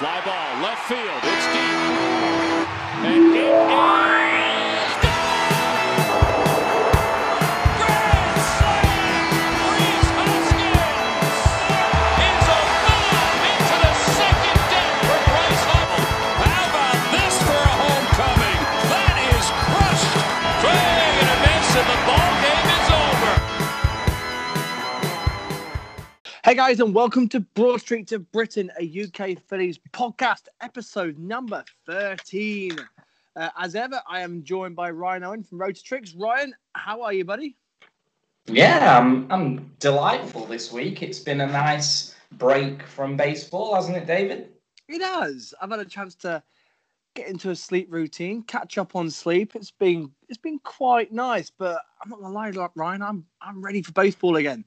Fly ball, left field. It's deep. And it is Hey guys, and welcome to Broad Street to Britain, a UK Phillies podcast, episode number 13. Uh, as ever, I am joined by Ryan Owen from Road to Tricks. Ryan, how are you, buddy? Yeah, I'm, I'm delightful this week. It's been a nice break from baseball, hasn't it, David? It has. I've had a chance to get into a sleep routine, catch up on sleep. It's been it's been quite nice, but I'm not gonna lie, like, Ryan, I'm I'm ready for baseball again.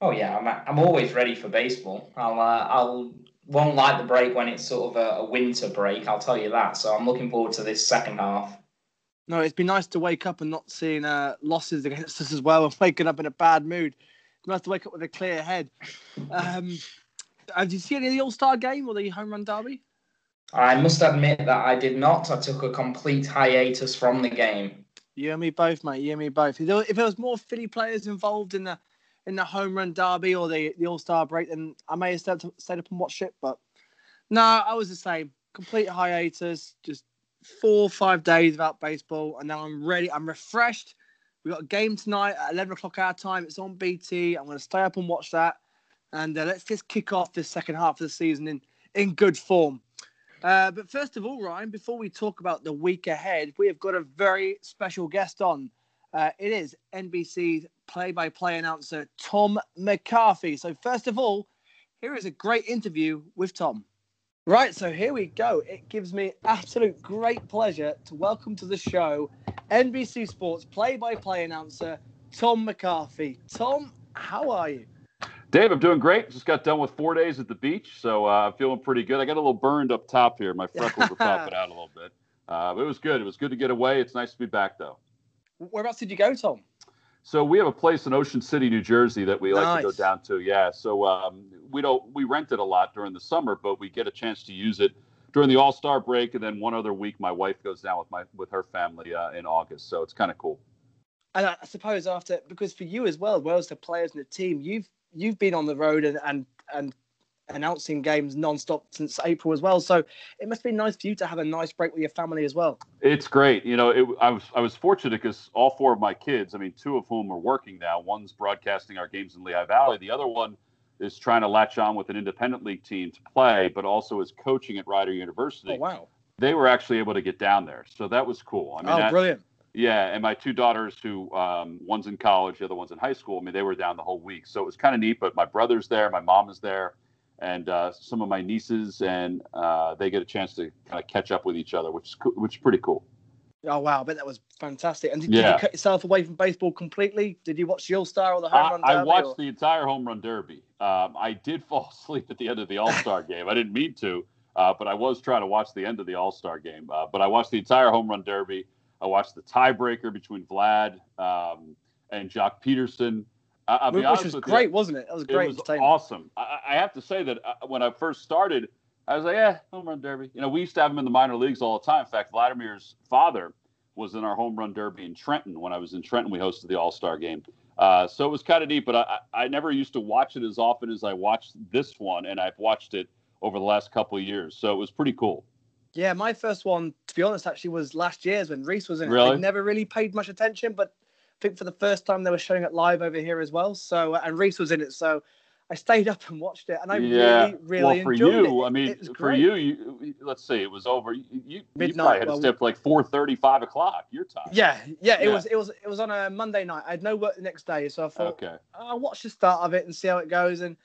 Oh yeah, I'm, I'm always ready for baseball. I'll uh, I'll won't like the break when it's sort of a, a winter break. I'll tell you that. So I'm looking forward to this second half. No, it's been nice to wake up and not seeing uh, losses against us as well, and waking up in a bad mood. It's nice to wake up with a clear head. Um, did you see any of the All Star game or the home run derby? I must admit that I did not. I took a complete hiatus from the game. You and me both, mate. You and me both. If there was more Philly players involved in the in the home run derby or the, the All Star break, then I may have stayed, stayed up and watched it. But no, I was the same. Complete hiatus. Just four or five days without baseball, and now I'm ready. I'm refreshed. We got a game tonight at 11 o'clock our time. It's on BT. I'm going to stay up and watch that, and uh, let's just kick off this second half of the season in in good form. Uh, but first of all, Ryan, before we talk about the week ahead, we have got a very special guest on. Uh, it is NBC's play-by-play announcer Tom McCarthy. So first of all, here is a great interview with Tom. Right, so here we go. It gives me absolute great pleasure to welcome to the show NBC Sports play-by-play announcer Tom McCarthy. Tom, how are you? Dave, I'm doing great. Just got done with four days at the beach, so uh, I'm feeling pretty good. I got a little burned up top here. My freckles are popping out a little bit. Uh, but it was good. It was good to get away. It's nice to be back, though. Whereabouts did you go, Tom? So we have a place in Ocean City, New Jersey, that we like to go down to. Yeah. So um, we don't we rent it a lot during the summer, but we get a chance to use it during the All Star break, and then one other week, my wife goes down with my with her family uh, in August. So it's kind of cool. And I suppose after because for you as well, as well as the players and the team, you've you've been on the road and and and announcing games non-stop since April as well. So it must be nice for you to have a nice break with your family as well. It's great. You know, it, I was I was fortunate because all four of my kids, I mean, two of whom are working now. One's broadcasting our games in Lehigh Valley. The other one is trying to latch on with an independent league team to play, but also is coaching at Rider University. Oh wow! They were actually able to get down there, so that was cool. I mean, oh, that- brilliant! yeah, and my two daughters, who um, one's in college, the other one's in high school. I mean, they were down the whole week, so it was kind of neat. But my brother's there, my mom is there, and uh, some of my nieces, and uh, they get a chance to kind of catch up with each other, which is co- which is pretty cool. Oh wow! I bet that was fantastic. And did, did you cut yourself away from baseball completely? Did you watch the All Star or the home I, run Derby I watched or- the entire home run derby. Um, I did fall asleep at the end of the All Star game. I didn't mean to, uh, but I was trying to watch the end of the All Star game. Uh, but I watched the entire home run derby. I watched the tiebreaker between Vlad um, and Joc Pederson. I, I'll be which was with you, great, wasn't it? That was great. it was awesome. I, I have to say that uh, when I first started, I was like, "Yeah, home run derby." You know, we used to have them in the minor leagues all the time. In fact, Vladimir's father was in our home run derby in Trenton. When I was in Trenton, we hosted the All Star game. Uh, so it was kind of neat, but I, I never used to watch it as often as I watched this one, and I've watched it over the last couple of years. So it was pretty cool. Yeah, my first one, to be honest, actually was last year's when Reese was in it. Really? I never really paid much attention, but think for the first time they were showing it live over here as well. So uh, and Reese was in it, so I stayed up and watched it, and I yeah. really, really well, for enjoyed you, it. I mean, It for you, you, let's see, it was over. You, you, you Midnight, probably had well, to stay up like four thirty, five o'clock your time. Yeah, yeah, it Yeah. was, it was, it was on a Monday night. I had no work the next day, so I thought Okay. I'll watch the start of it and see how it goes. And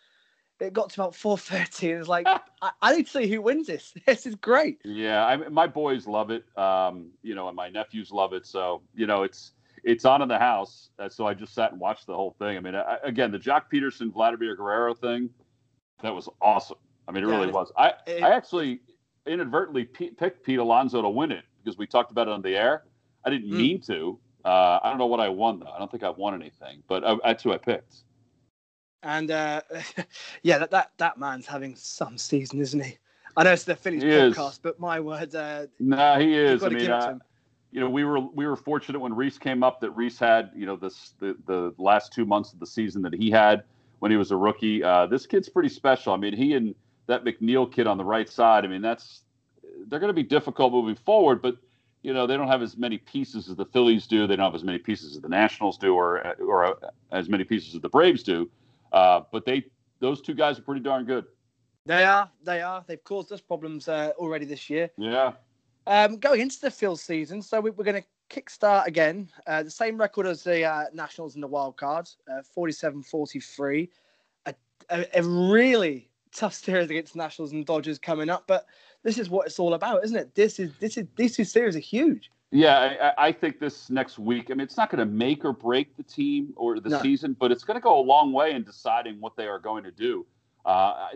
it got to about four thirty, and it's like I, I need to see who wins this. This is great. Yeah, I, my boys love it. Um, you know, and my nephews love it. So you know, it's it's on in the house. Uh, so I just sat and watched the whole thing. I mean, I, again, the Joc Pederson Vladimir Guerrero thing, that was awesome. I mean, it Yeah, really it- was. I it- I actually inadvertently p- picked Pete Alonso to win it because we talked about it on the air. I didn't Mm. mean to. Uh, I don't know what I won though. I don't think I won anything, but I, that's who I picked. And uh, yeah, that, that that man's having some season, isn't he? I know it's the Phillies He is. podcast, but my word, uh, Nah, he is. I to mean, give it to uh, him. you know, we were we were fortunate when Reese came up that Reese had, you know, this the the last two months of the season that he had when he was a rookie. Uh, this kid's pretty special. I mean, he and that McNeil kid on the right side. I mean, that's they're going to be difficult moving forward, but you know they don't have as many pieces as the Phillies do. They don't have as many pieces as the Nationals do, or or as many pieces as the Braves do. Uh, but they those two guys are pretty darn good. They are, they are. They've caused us problems uh, already this year. Yeah. Um, going into the Phil season, so we, we're going to kickstart again. Uh, the same record as the uh, Nationals in the wild card, uh, 47-43. A, a, a really tough series against Nationals and Dodgers coming up, but this is what it's all about, isn't it? This is this is these two series are huge. Yeah, I, I- I think this next week. I mean, it's not going to make or break the team or the No. season, but it's going to go a long way in deciding what they are going to do. Uh,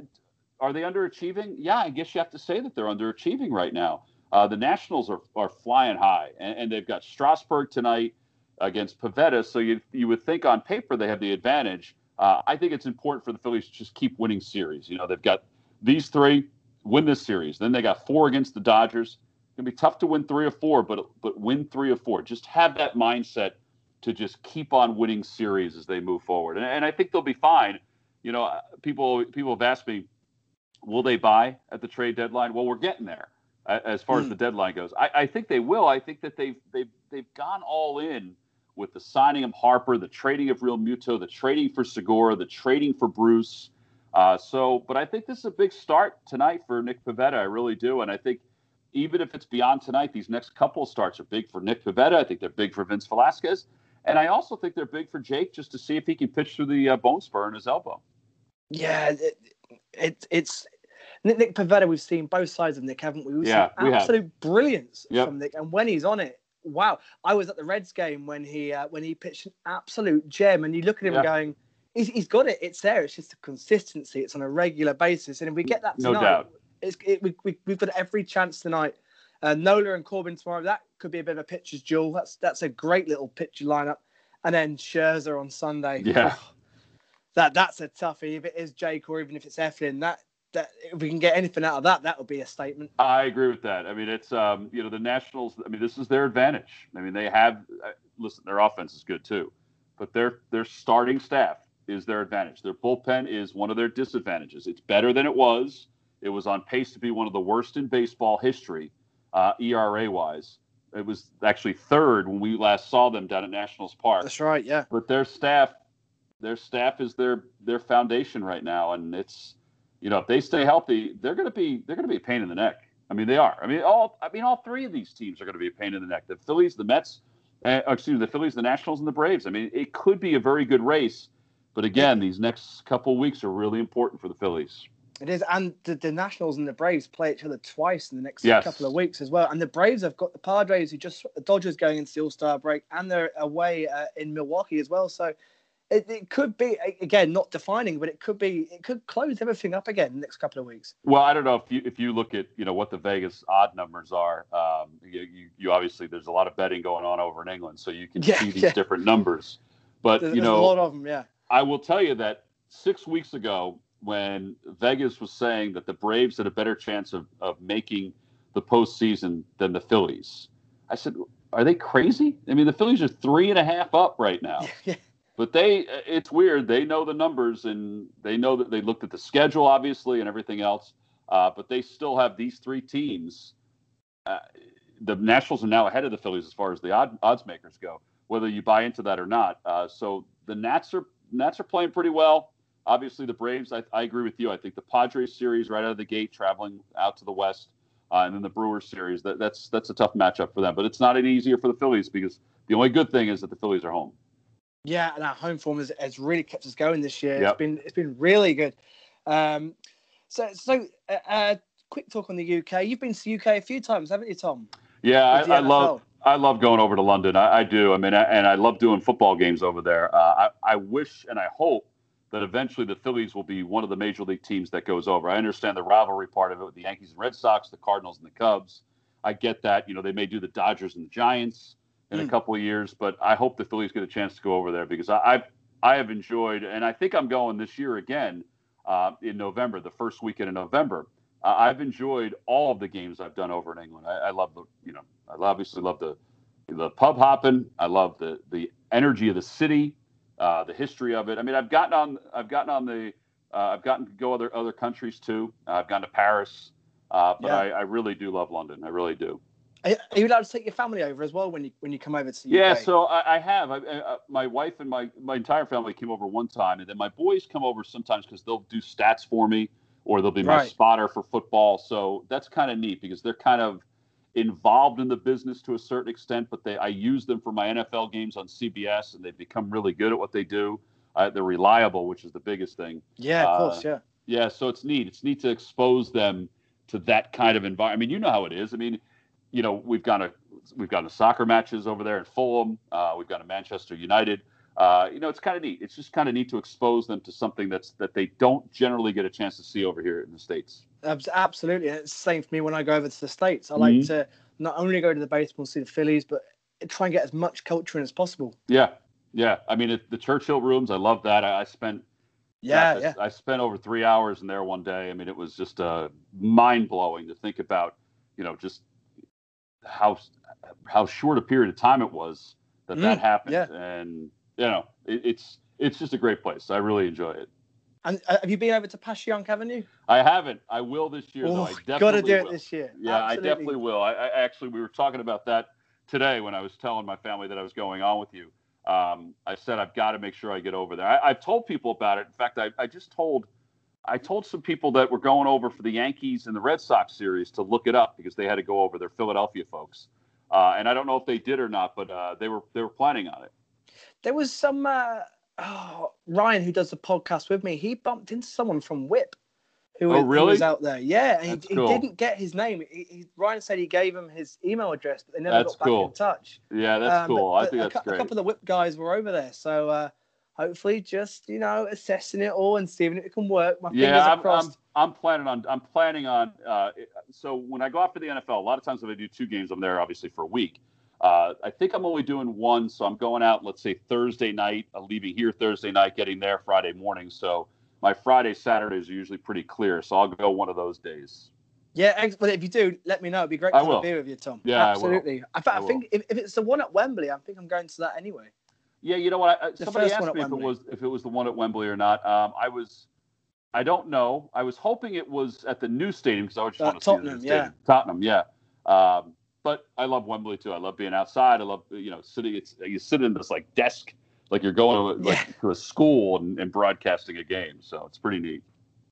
are they underachieving? Yeah, I guess you have to say that they're underachieving right now. Uh, the Nationals are, are flying high, and, and they've got Strasburg tonight against Pivetta. So you you would think on paper they have the advantage. Uh, I think it's important for the Phillies to just keep winning series. You know, they've got these three win this series. Then they got four against the Dodgers It's gonna be tough to win three or four, but but win three or four. Just have that mindset to just keep on winning series as they move forward, and, and I think they'll be fine. You know, uh, people people have asked me, will they buy at the trade deadline? Well, we're getting there as far as Hmm. the deadline goes. I, I think they will. I think that they've they've they've gone all in with the signing of Harper, the trading of Realmuto, the trading for Segura, the trading for Bruce. Uh, so, but I think this is a big start tonight for Nick Pivetta. I really do, and I think even if it's beyond tonight, these next couple of starts are big for Nick Pivetta. I think they're big for Vince Velasquez, and I also think they're big for Jake just to see if he can pitch through the uh, bone spur in his elbow. Yeah, it, it, it's Nick, Nick Pivetta. We've seen both sides of Nick, haven't we? We've Yeah, seen we have. absolute brilliance Yep. from Nick, and when he's on it, wow! I was at the Reds game when he uh, when he pitched an absolute gem, and you look at him Yeah. going, he's, he's got it. It's there. It's just a consistency. It's on a regular basis, and if we get that tonight, No doubt. it's it, we, we we've got every chance tonight. Uh, Nola and Corbin tomorrow. That could be a bit of a pitcher's duel. That's that's a great little pitcher lineup, and then Scherzer on Sunday. Yeah. that that's a toughie. If it is Jake or even if it's Eflin, that that if we can get anything out of that, that would be a statement. I agree with that. I mean, it's um, you know the Nationals. I mean, this is their advantage. I mean, they have uh, listen. Their offense is good too, but their their starting staff is their advantage. Their bullpen is one of their disadvantages. It's better than it was. It was on pace to be one of the worst in baseball history, uh, ERA wise. It was actually third when we last saw them down at Nationals Park. That's right. Yeah. but their staff their staff is their their foundation right now and it's you know if they stay healthy they're going to be they're going to be a pain in the neck i mean they are i mean all i mean all three of these teams are going to be a pain in the neck the phillies the mets uh, excuse me the phillies the nationals and the braves i mean it could be a very good race but again these next couple of weeks are really important for the phillies It is, and the, the Nationals and the Braves play each other twice in the next Yes. couple of weeks as well. And the Braves have got the Padres, who just the Dodgers going into the All Star break, and they're away uh, in Milwaukee as well. So it, it could be again not defining, but it could be it could close everything up again in the next couple of weeks. Well, I don't know if you if you look at you know what the Vegas odd numbers are. Um, you, you, you obviously there's a lot of betting going on over in England, so you can Yeah, see these yeah. different numbers. But There's, you there's a know, lot of them. Yeah. I will tell you that six weeks ago, when Vegas was saying that the Braves had a better chance of, of making the postseason than the Phillies, I said, "Are they crazy? I mean, the Phillies are three and a half up right now." yeah. But they, it's weird. They know the numbers and they know that they looked at the schedule, obviously, and everything else. Uh, but they still have these three teams. Uh, the Nationals are now ahead of the Phillies as far as the odd, odds makers go, whether you buy into that or not. Uh, so the Nats are Nats are playing pretty well. Obviously, the Braves. I, I agree with you. I think the Padres series right out of the gate, traveling out to the West, uh, and then the Brewers series. That, that's that's a tough matchup for them. But it's not any easier for the Phillies because the only good thing is that the Phillies are home. Yeah, and our home form has, has really kept us going this year. Yep. It's been it's been really good. Um, so so uh, uh, quick talk on the UK. You've been to the UK a few times, haven't you, Tom? Yeah, I, I love I love going over to London. I, I do. I mean, I, and I love doing football games over there. Uh, I, I wish and I hope that eventually the Phillies will be one of the major league teams that goes over. I understand the rivalry part of it with the Yankees and Red Sox, the Cardinals and the Cubs. I get that. You know, they may do the Dodgers and the Giants in a Mm. couple of years, but I hope the Phillies get a chance to go over there because I, I've I have enjoyed, and I think I'm going this year again uh, in November, the first weekend in November. uh, I've enjoyed all of the games I've done over in England. I, I love the, you know, I obviously love the the pub hopping. I love the the energy of the city, uh, the history of it. I mean, I've gotten on, I've gotten on the, uh, I've gotten to go other other countries too. I've gone to Paris, uh, but Yeah. I, I really do love London. I really do. Are, you allowed to take your family over as well when you when you come over to the Yeah, UK? so I, I have. I, I, my wife and my my entire family came over one time, and then my boys come over sometimes because they'll do stats for me, or they'll be my Right. spotter for football. So that's kind of neat because they're kind of involved in the business to a certain extent, but they I use them for my NFL games on CBS, and they've become really good at what they do. Uh, they're reliable, which is the biggest thing. yeah, of uh, course, yeah. Yeah, so it's neat. It's neat to expose them to that kind of environment. I mean, you know how it is. I mean, you know, we've got a we've got to soccer matches over there in Fulham. Uh, we've got a Manchester United. Uh, you know, it's kind of neat. It's just kind of neat to expose them to something that's that they don't generally get a chance to see over here in the states. Absolutely. It's the same for me when I go over to the States. I like Mhm. to not only go to the baseball and see the Phillies, but try and get as much culture in as possible. Yeah, yeah. I mean, it, the Churchill rooms. I love that. I, I spent Yeah, gosh, yeah. I, I spent over three hours in there one day. I mean, it was just uh, mind blowing to think about. You know, just how how short a period of time it was that that Mm, happened, yeah. and you know, it, it's it's just a great place. I really enjoy it. And uh, have you been over to Passyunk, haven't you? I haven't. I will this year, though. I definitely got to do it this year. Yeah, Absolutely. I definitely will. I, I actually we were talking about that today when I was telling my family that I was going on with you. Um, I said I've got to make sure I get over there. I, I've told people about it. In fact, I, I just told I told some people that were going over for the Yankees and the Red Sox series to look it up because they had to go over. They're Philadelphia folks, uh, and I don't know if they did or not, but uh, they were they were planning on it. There was some uh, oh, Ryan who does the podcast with me. He bumped into someone from Whip. Who Oh, who really? was out there? Yeah, and he, cool. he didn't get his name. He, he, Ryan said he gave him his email address, but they never That's got back cool. in touch. Yeah, that's Um, but- cool. I think a, that's great. A couple of the Whip guys were over there, so uh, hopefully, just you know, assessing it all and seeing if it can work. My fingers Yeah, are I'm, I'm. I'm planning on. I'm planning on. Uh, so when I go out for the NFL, a lot of times if I do two games, I'm there obviously for a week. Uh, I think I'm only doing one, so I'm going out. Let's say Thursday night. I'm leaving here Thursday night, getting there Friday morning. So my Friday, Saturdays are usually pretty clear. So I'll go one of those days. Yeah, but if you do, let me know. It'd be great to have a beer with you, Tom. Yeah, I absolutely. In I I, think if, if it's the one at Wembley, I think I'm going to that anyway. Yeah, you know what? I, somebody asked me if it was if it was the one at Wembley or not. Um, I was, I don't know. I was hoping it was at the new stadium because I just Uh, want to see the yeah. stadium. Tottenham, yeah. Um, but I love Wembley too. I love being outside. I love you know sitting. It's you sit in this like desk, like you're going to, like, Yeah. to a school and, and broadcasting a game. So it's pretty neat.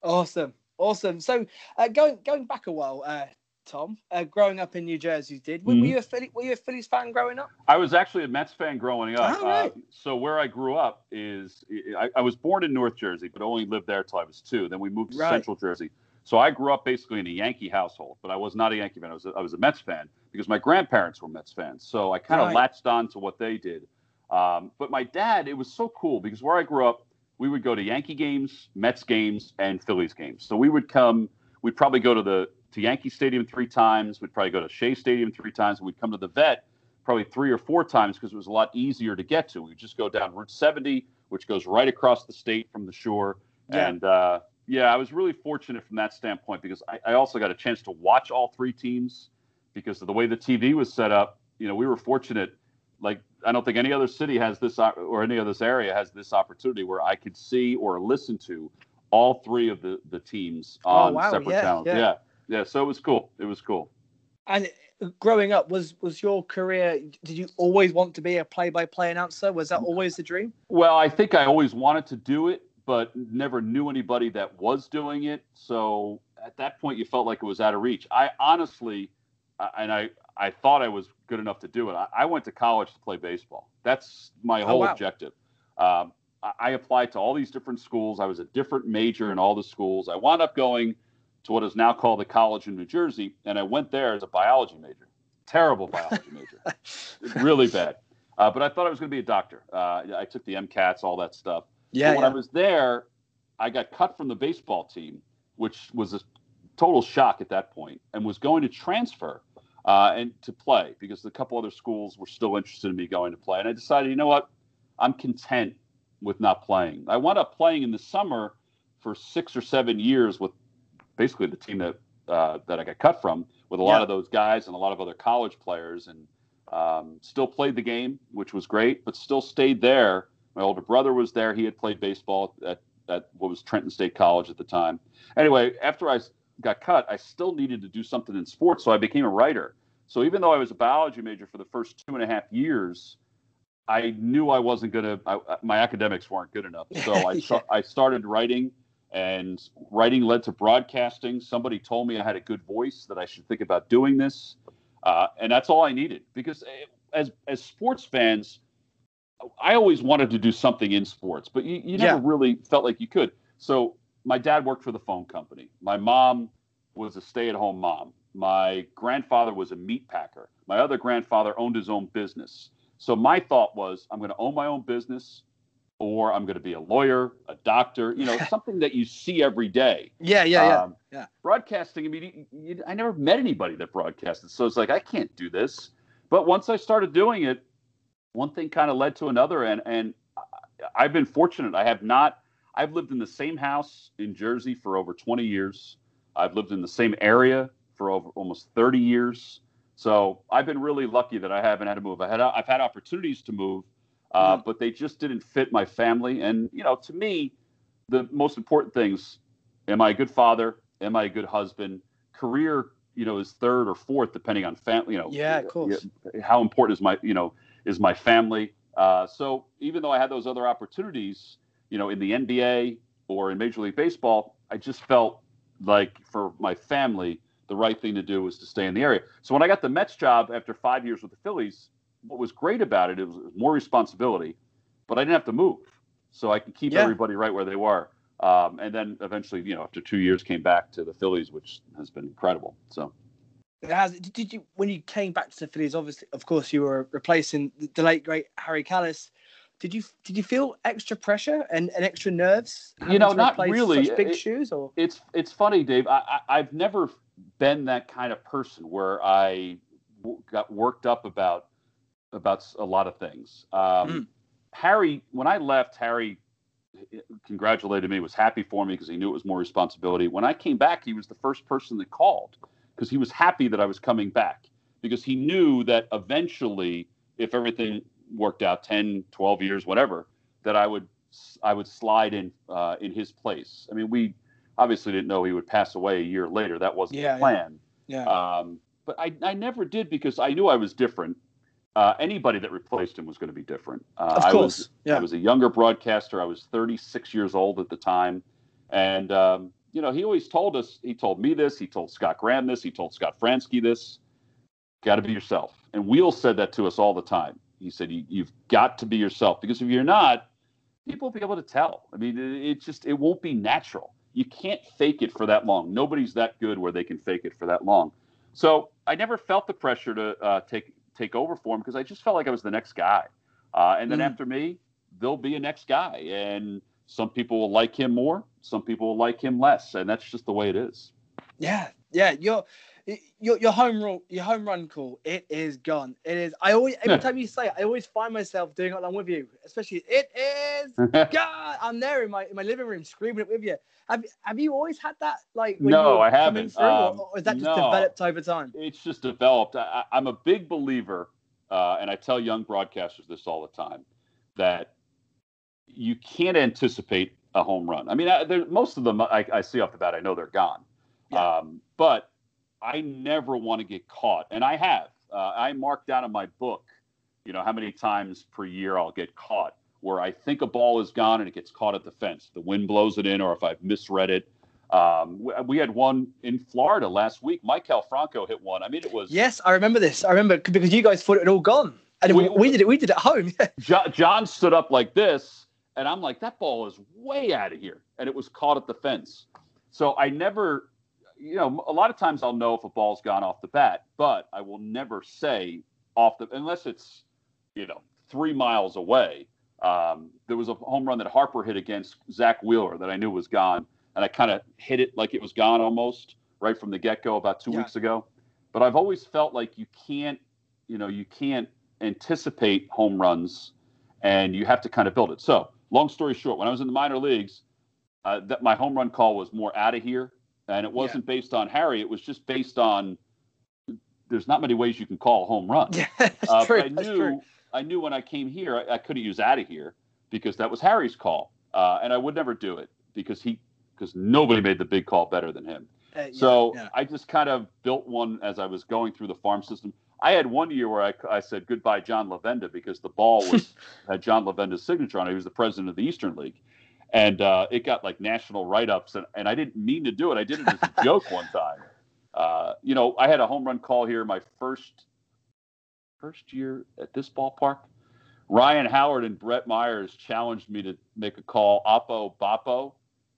Awesome, awesome. So uh, going going back a while, uh, Tom, uh, growing up in New Jersey, did. Were, were Mhm. you a Philly, were you a Phillies fan growing up? I was actually a Mets fan growing up. Oh, right. Uh, so where I grew up is I, I was born in North Jersey, but only lived there till I was two. Then we moved to Right. Central Jersey. So I grew up basically in a Yankee household, but I was not a Yankee fan. I was a, I was a Mets fan because my grandparents were Mets fans. So I kind of Right. latched on to what they did. Um, but my dad, it was so cool because where I grew up, we would go to Yankee games, Mets games, and Phillies games. So we would come. We'd probably go to the to Yankee Stadium three times. We'd probably go to Shea Stadium three times. And we'd come to the Vet probably three or four times because it was a lot easier to get to. We'd just go down Route 70, which goes right across the state from the shore. Yeah. And uh, yeah, I was really fortunate from that standpoint because I, I also got a chance to watch all three teams because of the way the TV was set up. You know, we were fortunate. Like I don't think any other city has this or any other area has this opportunity where I could see or listen to all three of the the teams Oh, on wow, separate yeah, channels. yeah. yeah, yeah. So it was cool. It was cool. And growing up, was was your career? Did you always want to be a play-by-play announcer? Was that always the dream? Well, I think I always wanted to do it, but never knew anybody that was doing it. So at that point, you felt like it was out of reach. I honestly, and I, I thought I was good enough to do it. I, I went to college to play baseball. That's my Oh, whole wow. objective. Um, I, I applied to all these different schools. I was a different major in all the schools. I wound up going to what is now called the college in New Jersey, and I went there as a biology major. Terrible biology major really bad. Uh, but I thought I was going to be a doctor. Uh, I took the MCATs, all that stuff. Yeah, but when I was there, I got cut from the baseball team, which was a total shock at that point, and was going to transfer uh, and to play because a couple other schools were still interested in me going to play. And I decided, you know what, I'm content with not playing. I wound up playing in the summer for six or seven years with basically the team that uh, that I got cut from with a lot Yeah. of those guys and a lot of other college players, and um, still played the game, which was great, but still stayed there. My older brother was there; he had played baseball at at what was Trenton State College at the time. Anyway, after I got cut, I still needed to do something in sports, so I became a writer. So even though I was a biology major for the first two and a half years, I knew I wasn't going to. My academics weren't good enough, so I Yeah. I started writing, and writing led to broadcasting. Somebody told me I had a good voice that I should think about doing this, uh, and that's all I needed. Because eh, as as sports fans, I always wanted to do something in sports, but you, you never Yeah. really felt like you could. So my dad worked for the phone company. My mom was a stay-at-home mom. My grandfather was a meat packer. My other grandfather owned his own business. So my thought was, I'm going to own my own business, or I'm going to be a lawyer, a doctor, you know, something that you see every day. Yeah, yeah, yeah. Um, yeah. Broadcasting, I mean, you, you, I never met anybody that broadcasted. So it's like, I can't do this. But once I started doing it, one thing kind of led to another. And, and I've been fortunate. I have not, I've lived in the same house in Jersey for over 20 years. I've lived in the same area for over almost 30 years. So I've been really lucky that I haven't had to move. I had, I've had opportunities to move, uh, but they just didn't fit my family. And, you know, to me, the most important things am I a good father? Am I a good husband? Career, you know, is third or fourth, depending on family, you know, Yeah, of course. how important is my, you know, is my family. Uh, so even though I had those other opportunities, you know, in the NBA or in Major League Baseball, I just felt like for my family, the right thing to do was to stay in the area. So when I got the Mets job after five years with the Phillies, what was great about it, it was, more responsibility, but I didn't have to move. So I could keep Yeah. everybody right where they were. Um, and then eventually, you know, after two years, came back to the Phillies, which has been incredible. So It has. Did you when you came back to the Phillies? Obviously, of course, you were replacing the, late great Harry Kalas. Did you did you feel extra pressure and, and extra nerves? You know, not really. Big It- shoes, or it's it's funny, Dave. I, I I've never been that kind of person where I w- got worked up about about a lot of things. Um, Mm. Harry, when I left, Harry eh, congratulated me, was happy for me because he knew it was more responsibility. When I came back, he was the first person that called because he was happy that I was coming back because he knew that eventually, if everything worked out 10, 12 years, whatever, that I would I would slide in uh, in his place. I mean, we obviously didn't know he would pass away a year later. That wasn't Yeah, the plan. yeah, Um, but I, I never did because I knew I was different. Uh, anybody that replaced him was going to be different. Uh, of I course, was, yeah, I was a younger broadcaster. I was 36 years old at the time. And, um, you know, he always told us, he told me this, he told Scott Graham this, he told Scott Franzke this got to be yourself. And Wheel said that to us all the time. He said, you, You've got to be yourself because if you're not, people will be able to tell. I mean, it, it just, it won't be natural. You can't fake it for that long. Nobody's that good where they can fake it for that long. So I never felt the pressure to uh, take take over for him because I just felt like I was the next guy. Uh, and then Mm. after me, there'll be a next guy, and some people will like him more, some people will like him less, and that's just the way it is. yeah, yeah. Your your your home run your home run call it is gone. It is. I always every time you say it, I always find myself doing it along with you. Especially it is God. I'm there in my in my living room screaming it with you. Have Have you always had that like? No, I haven't. Through, or- Um, or, is that just no. developed over time? it's just developed. I, I'm a big believer, uh, and I tell young broadcasters this all the time, that you can't anticipate a home run. I mean, I, most of them I, I see off the bat, I know they're gone. Yeah. Um, but I never want to get caught, and I have. Uh, I mark down in my book, you know, how many times per year I'll get caught where I think a ball is gone and it gets caught at the fence. The wind blows it in, or if I've misread it. Um, we, had one in Florida last week. Maikel Franco hit one. I mean, it was Yes, I remember this. I remember because you guys thought it had all gone, and we, We- did it. We did it at home. Jo- John stood up like this, and I'm like, that ball is way out of here, and it was caught at the fence. So I never, you know, a lot of times I'll know if a ball's gone off the bat, but I will never say off the unless it's, you know, three miles away. Um, there was a home run that Harper hit against Zack Wheeler that I knew was gone, and I kind of hit it like it was gone almost right from the get go about two Yeah. weeks ago. But I've always felt like you can't, you know, you can't anticipate home runs and you have to kind of build it. So, long story short, when I was in the minor leagues, uh, that my home run call was more out of here and it wasn't based on Harry. It was just based on. There's not many ways you can call a home run. Yeah, that's Uh, true. I that's knew true. I knew when I came here I, I couldn't use out of here because that was Harry's call, uh, and I would never do it because he because nobody made the big call better than him. Uh, yeah, So yeah. I just kind of built one as I was going through the farm system. I had one year where I, I said goodbye John Lavenda because the ball was had John Lavenda's signature on it. He was the president of the Eastern League, and uh, it got like national write-ups, and, and I didn't mean to do it. I did it as a joke one time. Uh, you know, I had a home run call here my first first year at this ballpark. Ryan Howard and Brett Myers challenged me to make a call, Oppo Boppo,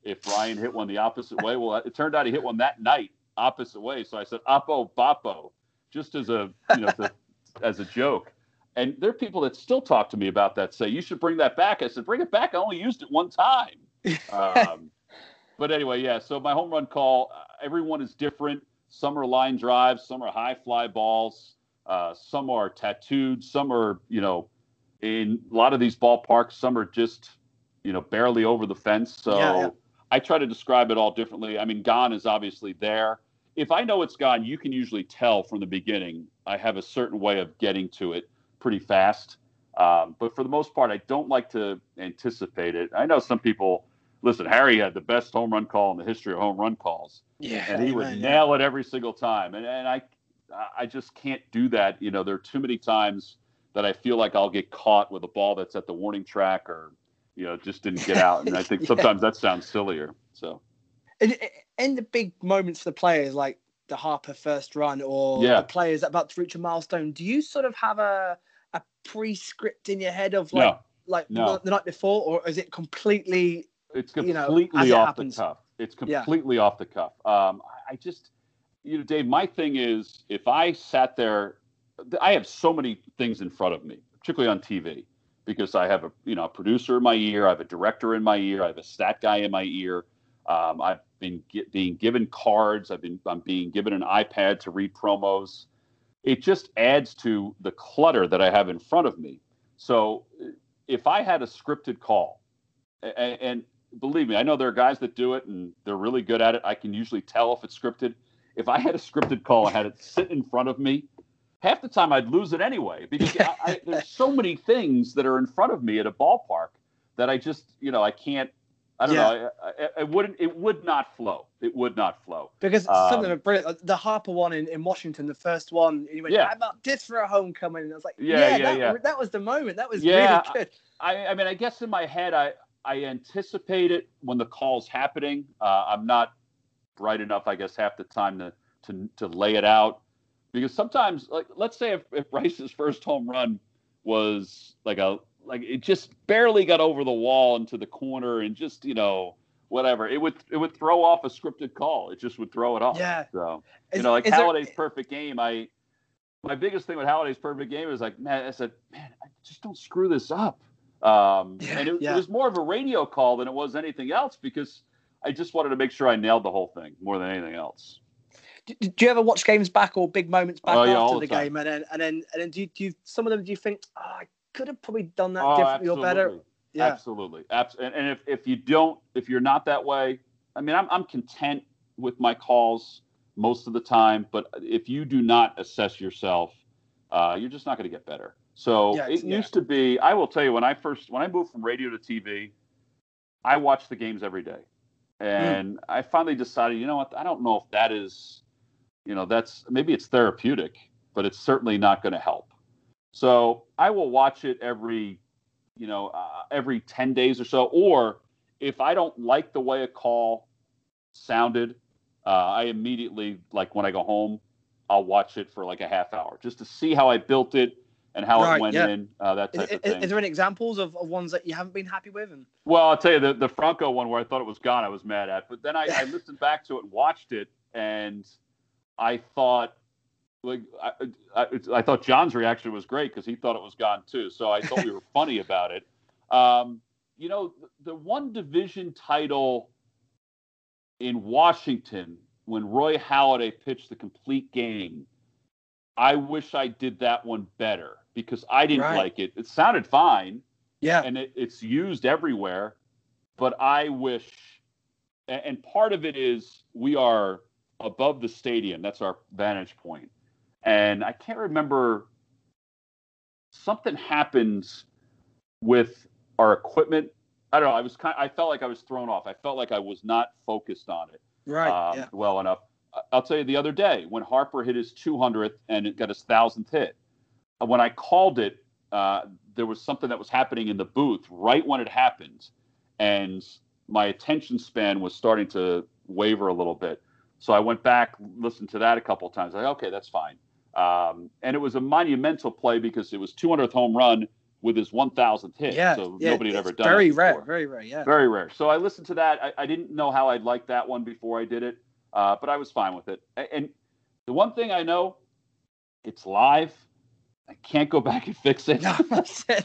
if Ryan hit one the opposite way. Well, it turned out he hit one that night opposite way. So I said Oppo Boppo, just as a you know to, as a joke. And there are people that still talk to me about that. Say you should bring that back. I said bring it back. I only used it one time. Um, but anyway, yeah. So my home run call, uh, everyone is different. Some are line drives, some are high fly balls, uh, some are tattooed, some are you know in a lot of these ballparks, some are just you know barely over the fence. So Yeah, yeah. I try to describe it all differently. I mean, gone is obviously there. If I know it's gone, you can usually tell from the beginning. I have a certain way of getting to it pretty fast. Um, but for the most part, I don't like to anticipate it. I know some people. Listen, Harry had the best home run call in the history of home run calls yeah, and he would yeah. nail it every single time. And and I I just can't do that. You know, there are too many times that I feel like I'll get caught with a ball that's at the warning track or you know just didn't get out. And I think Yeah. sometimes that sounds sillier. So in, in the big moments for the players, like the Harper first run or Yeah. the players about to reach a milestone, do you sort of have a a pre-script in your head of like no, like No. the, night before, or is it completely? it's you know, completely off the cuff. It's Yeah. completely off the cuff. Um, I- I just you know, Dave. My thing is if I sat there, I have so many things in front of me, particularly on TV. because I have a you know a producer in my ear, I have a director in my ear, I have a stat guy in my ear. Um, I've been being given cards. I've been I'm being given an iPad to read promos. It just adds to the clutter that I have in front of me. So if I had a scripted call, and, and believe me, I know there are guys that do it and they're really good at it. I can usually tell if it's scripted. If I had a scripted call, I had it sit in front of me. Half the time, I'd lose it anyway because I, I, there's so many things that are in front of me at a ballpark that I just, you know, I can't. I don't Yeah. know. I, I, it wouldn't. It would not flow. It would not flow. Because Um, some of them are brilliant. The Harper one in, in Washington, the first one, you went, Yeah. about this for a homecoming? And I was like, Yeah, yeah, yeah, that, yeah. that was the moment. That was Yeah, really good. I, I mean, I guess in my head, I, I anticipate it when the call's happening. Uh, I'm not bright enough, I guess, half the time to, to, to lay it out. Because sometimes, like, let's say if, if Bryce's first home run was like a, like it just barely got over the wall into the corner and just, you know, whatever, it would, it would throw off a scripted call. It just would throw it off. Yeah. So, Is- you know, like is there- perfect game. I my biggest thing with Halladay's perfect game is like, man, I said, man, I just don't screw this up. Um, Yeah, and it, yeah. it was more of a radio call than it was anything else because I just wanted to make sure I nailed the whole thing more than anything else. do, do you ever watch games back or big moments back Oh, yeah, after the the, game, and then and then and then do you, do you, some of them do you think oh, I could have probably done that Oh, differently or better? absolutely. Yeah, Absolutely. Abs- and, and if, if you don't, if you're not that way, I mean, I'm, I'm content with my calls most of the time, but if you do not assess yourself, uh, you're just not going to get better. So Yeah, it yeah. used to be, I will tell you, when I first, when I moved from radio to TV, I watched the games every day. And I finally decided, you know what, I don't know if that is, you know, that's maybe it's therapeutic, but it's certainly not going to help. So I will watch it every you know, uh, every 10 days or so. Or if I don't like the way a call sounded, uh, I immediately, like when I go home, I'll watch it for like a half hour just to see how I built it and how Right, it went yeah. in, uh, that is, type of is- thing. is there any examples of, of ones that you haven't been happy with? And Well, I'll tell you the, the Franco one where I thought it was gone, I was mad at. But then I, I listened back to it and watched it, and I thought, like, I, I, I thought John's reaction was great because he thought it was gone too. So I thought we were funny about it. Um, you know, the, one division title in Washington when Roy Halladay pitched the complete game. I wish I did that one better because I didn't Right. like it. It sounded fine yeah, and it, it's used everywhere. But I wish and part of it is we are above the stadium. That's our vantage point. And I can't remember something happened with our equipment. I don't know. I was kind. I felt like I was thrown off. I felt like I was not focused on it Right. um, yeah. well enough. I'll tell you the other day when Harper hit his 200th and it got his thousandth hit. uh, When I called it, uh, there was something that was happening in the booth right when it happened, and my attention span was starting to waver a little bit. So I went back, listened to that a couple of times. Like, okay, that's fine. Um, and it was a monumental play because it was 200th home run with his 1,000th hit. Yeah. so yeah, nobody had ever done Very it Very rare. Very rare. Yeah. Very rare. So I listened to that. I, I didn't know how I'd like that one before I did it, uh, but I was fine with it. And the one thing I know, it's live. I can't go back and fix it. No,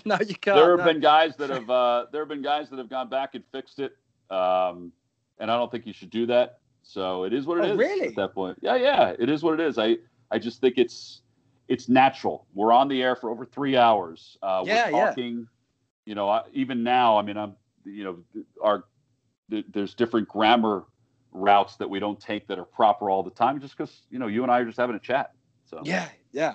no, you can't. there have no. been guys that have uh, there have been guys that have gone back and fixed it, um, and I don't think you should do that. So it is what it Oh, is really? at that point. Yeah, yeah, it is what it is. I I just think it's it's natural. We're on the air for over three hours. Uh, Yeah, we're yeah. talking. You know, I, even now, I mean, I'm you know, our th- there's different grammar routes that we don't take that are proper all the time, just because you know you and I are just having a chat. So Yeah, yeah.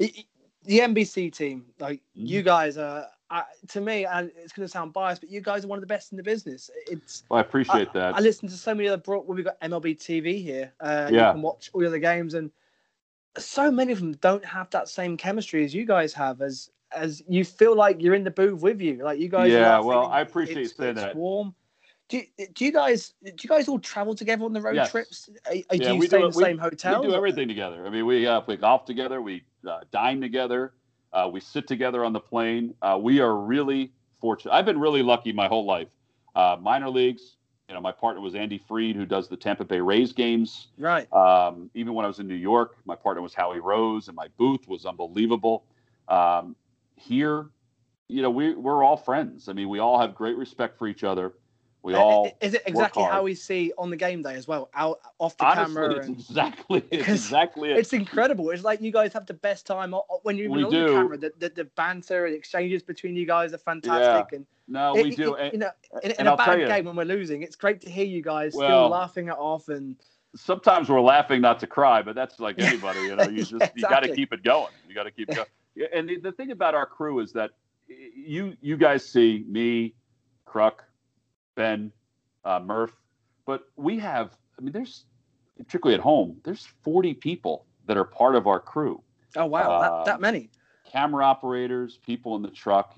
I- I- The NBC team, like Mm-hmm. you guys are, uh, to me, and it's going to sound biased, but you guys are one of the best in the business. It's well, I appreciate that. I listen to so many other broad. Well, we've got MLB TV here. Uh, Yeah. You can watch all the other games, and so many of them don't have that same chemistry as you guys have. As as you feel like you're in the booth with you, like you guys. Yeah, well, I appreciate you it's- saying it's that. Warm. Do you, do you guys do you guys all travel together on the road Yes. trips? Are, are Yeah, do you we stay do in the we- same hotel? We do everything together. I mean, we uh, play golf together. We uh, dine together. Uh, we sit together on the plane. Uh, we are really fortunate. I've been really lucky my whole life. Uh, minor leagues. You know, my partner was Andy Freed, who does the Tampa Bay Rays games. Right. Um, even when I was in New York, my partner was Howie Rose, and my booth was unbelievable. Um, here, you know, we we're all friends. I mean, we all have great respect for each other. We Uh, all is it exactly how we see on the game day as well, out off the honestly, camera? it's and- exactly it's exactly it. it's incredible. It's like you guys have the best time when you're We on do. the camera. The, the, the banter and exchanges between you guys are fantastic. And No, it- we do. it- you know, in, in and a I'll bad game when we're losing, it's great to hear you guys Well- still laughing it off. And sometimes we're laughing not to cry, but that's like anybody, you know. You just Yeah, you got to keep it going. You got to keep going. Yeah, and the, the thing about our crew is that you you guys see me, Kruk, Ben, uh, Murph, but we have. I mean, there's particularly at home. There's 40 people that are part of our crew. oh wow, Um, that, that many. camera operators, people in the truck.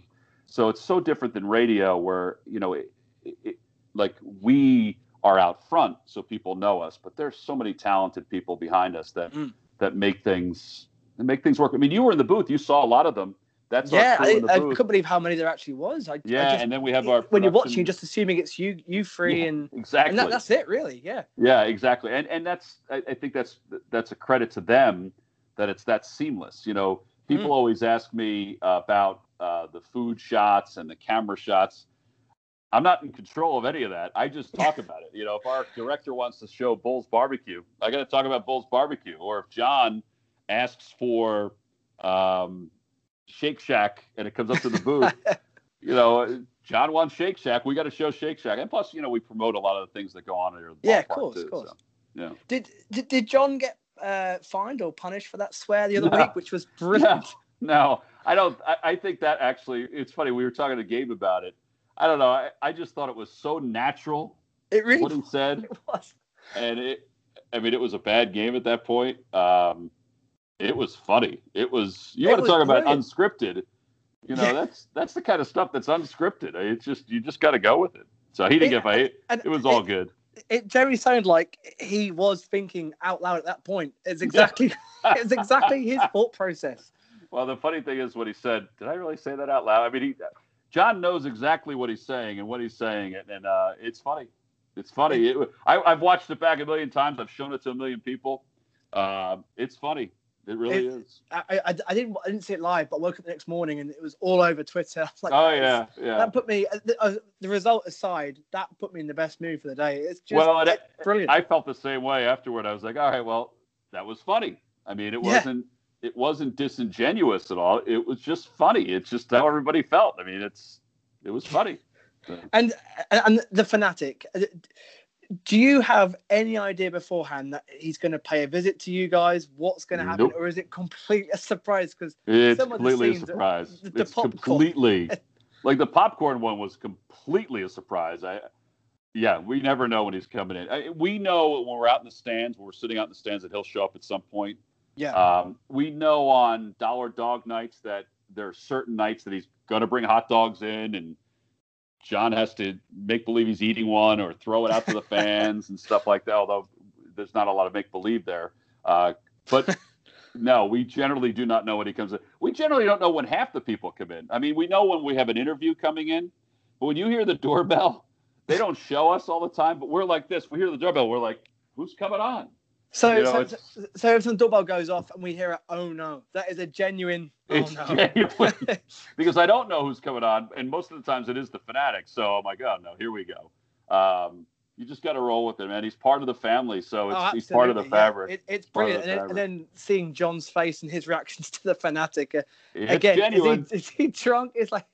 So it's so different than radio, where you know, it, it, it- like we are out front, so people know us. But there's so many talented people behind us that Mm. that make things that make things work. I mean, you were in the booth; you saw a lot of them. That's Yeah, I, I couldn't believe how many there actually was. I, I yeah, just- and then we have our when you're watching, you're just assuming it's you, you free, Yeah, and, exactly and that, that's it, really. Yeah. Yeah, exactly. And and that's I, I think that's that's a credit to them that it's that seamless. You know, people Mm. always ask me about uh, the food shots and the camera shots. I'm not in control of any of that. I just talk about it. You know, if our director wants to show Bull's Barbecue, I got to talk about Bull's Barbecue. Or if John asks for um, Shake Shack and it comes up to the booth, you know, John wants Shake Shack. We got to show Shake Shack, and plus, you know, we promote a lot of the things that go on here. Yeah, of course, too, of course. so, yeah. Did, did did John get uh, fined or punished for that swear the other No. week, which was brilliant? No, I don't. I, I think that actually, it's funny. We were talking to Gabe about it. I don't know. I, I just thought it was so natural It really what he said, It was. and it. I mean, it was a bad game at that point. Um, it was funny. It was. You It want to talk about unscripted? You know, Yeah. that's that's the kind of stuff that's unscripted. It's just you just got to go with it. So he didn't Yeah, get paid. And It was all good. It Jerry sounded like he was thinking out loud at that point. It's exactly it's exactly his thought process. Well, the funny thing is what he said. Did I really say that out loud? I mean, he, John knows exactly what he's saying and what he's saying, and, and uh, it's funny. It's funny. It, I, I've watched it back a million times. I've shown it to a million people. Uh, it's funny. It really It- is. I, I, I didn't I didn't see it live, but I woke up the next morning and it was all over Twitter. Like, Oh yeah, yeah. That put me. uh, The, uh, the result aside, that put me in the best mood for the day. It's just well, it's brilliant. I felt the same way afterward. I was like, all right, well, that was funny. I mean, it wasn't. It wasn't disingenuous at all. It was just funny. It's just how everybody felt. I mean, it's. It was funny. and and the fanatic. Do you have any idea beforehand that he's going to pay a visit to you guys? What's going to happen, Nope. or is it completely a surprise? Because It's Some of the completely a surprise. the- the it's popcorn. completely like the popcorn one was completely a surprise. I, yeah, we never know when he's coming in. I, we know when we're out in the stands, when we're sitting out in the stands, that he'll show up at some point. yeah, Um, we know on dollar dog nights that there are certain nights that he's going to bring hot dogs in, and John has to make believe he's eating one or throw it out to the fans and stuff like that. Although there's not a lot of make believe there, uh, but no, we generally do not know when he comes in. We generally don't know when half the people come in. I mean, we know when we have an interview coming in, but when you hear the doorbell, they don't show us all the time. But we're like this: we hear the doorbell, we're like, "Who's coming on?" So you know, so, it's- so, so if some doorbell goes off and we hear it, oh no, that is a genuine. It's oh no. genuine. because I don't know who's coming on, and most of the times it is the fanatic. So I'm like, oh no, here we go. Um, you just got to roll with it, man. He's part of the family, so it's, Oh, he's part of the absolutely, yeah. fabric. It, it's brilliant, the and then, and then seeing John's face and his reactions to the fanatic. Uh, it's again, genuine. is he, is he drunk? It's like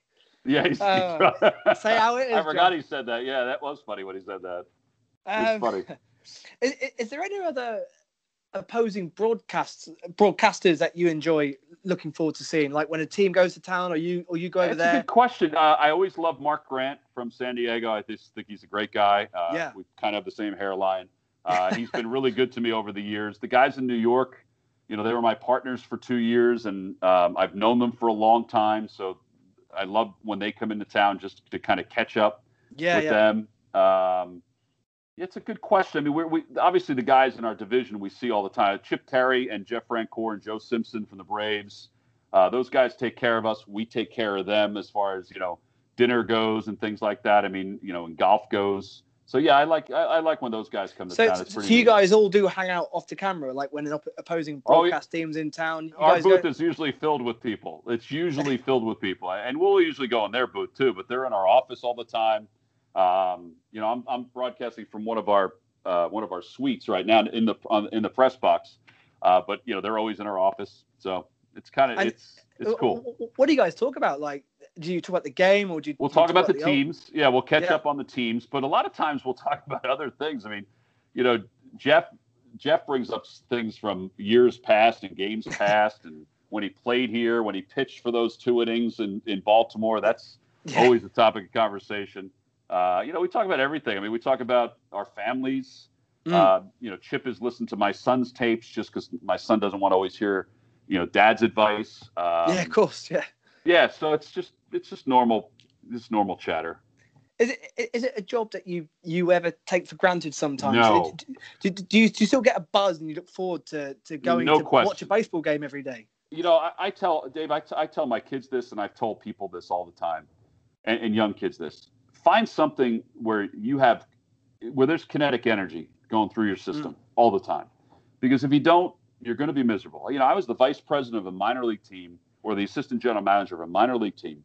yeah, he's, Uh, say how it is. I forgot John. he said that. Yeah, that was funny when he said that. Um, funny. Is, is there any other opposing broadcasts broadcasters that you enjoy looking forward to seeing? Like when a team goes to town, or you or you go over That's a good question. Uh, I always love Mark Grant from San Diego. I just think he's a great guy. Uh, Yeah. We kind of have the same hairline. Uh, he's been really good to me over the years. The guys in New York, you know, they were my partners for two years, and um, I've known them for a long time. So I love when they come into town just to kind of catch up Yeah, with yeah. them. Um, it's a good question. I mean, we're, we obviously the guys in our division we see all the time. Chip Caray and Jeff Francoeur and Joe Simpson from the Braves. Uh, those guys take care of us. We take care of them as far as you know dinner goes and things like that. I mean, you know, and golf goes. So yeah, I like I, I like when those guys come to So, town. so you guys all do hang out off the camera, like when an op- opposing Oh, broadcast teams in town. You our guys booth go- is usually filled with people. It's usually filled with people, and we'll usually go in their booth too. But they're in our office all the time. Um, you know, I'm, I'm broadcasting from one of our uh, one of our suites right now in the on, in the press box. Uh, but you know, they're always in our office, so it's kind of it's it's cool. Wh- wh- What do you guys talk about? Like, do you talk about the game, or do you? We'll do you talk about the old- teams. Yeah, we'll catch Yeah. up on the teams, but a lot of times we'll talk about other things. I mean, you know, Jeff Jeff brings up things from years past and games past, and when he played here, when he pitched for those two innings in, in Baltimore. That's Yeah. always a topic of conversation. Uh, you know, we talk about everything. I mean, we talk about our families. Mm. Uh, you know, Chip has listened to my son's tapes just because my son doesn't want to always hear, you know, dad's advice. Um, yeah, of course. Yeah. yeah, so it's just it's just normal, just normal chatter. Is it is it a job that you you ever take for granted sometimes? No. Do, do, do you do you still get a buzz and you look forward to to going No to watch a baseball game every day? You know, I, I tell Dave, I, t- I tell my kids this, and I've told people this all the time, and, and young kids this. Find something where you have, where there's kinetic energy going through your system mm. all the time, because if you don't, you're going to be miserable. You know, I was the vice president of a minor league team, or the assistant general manager of a minor league team.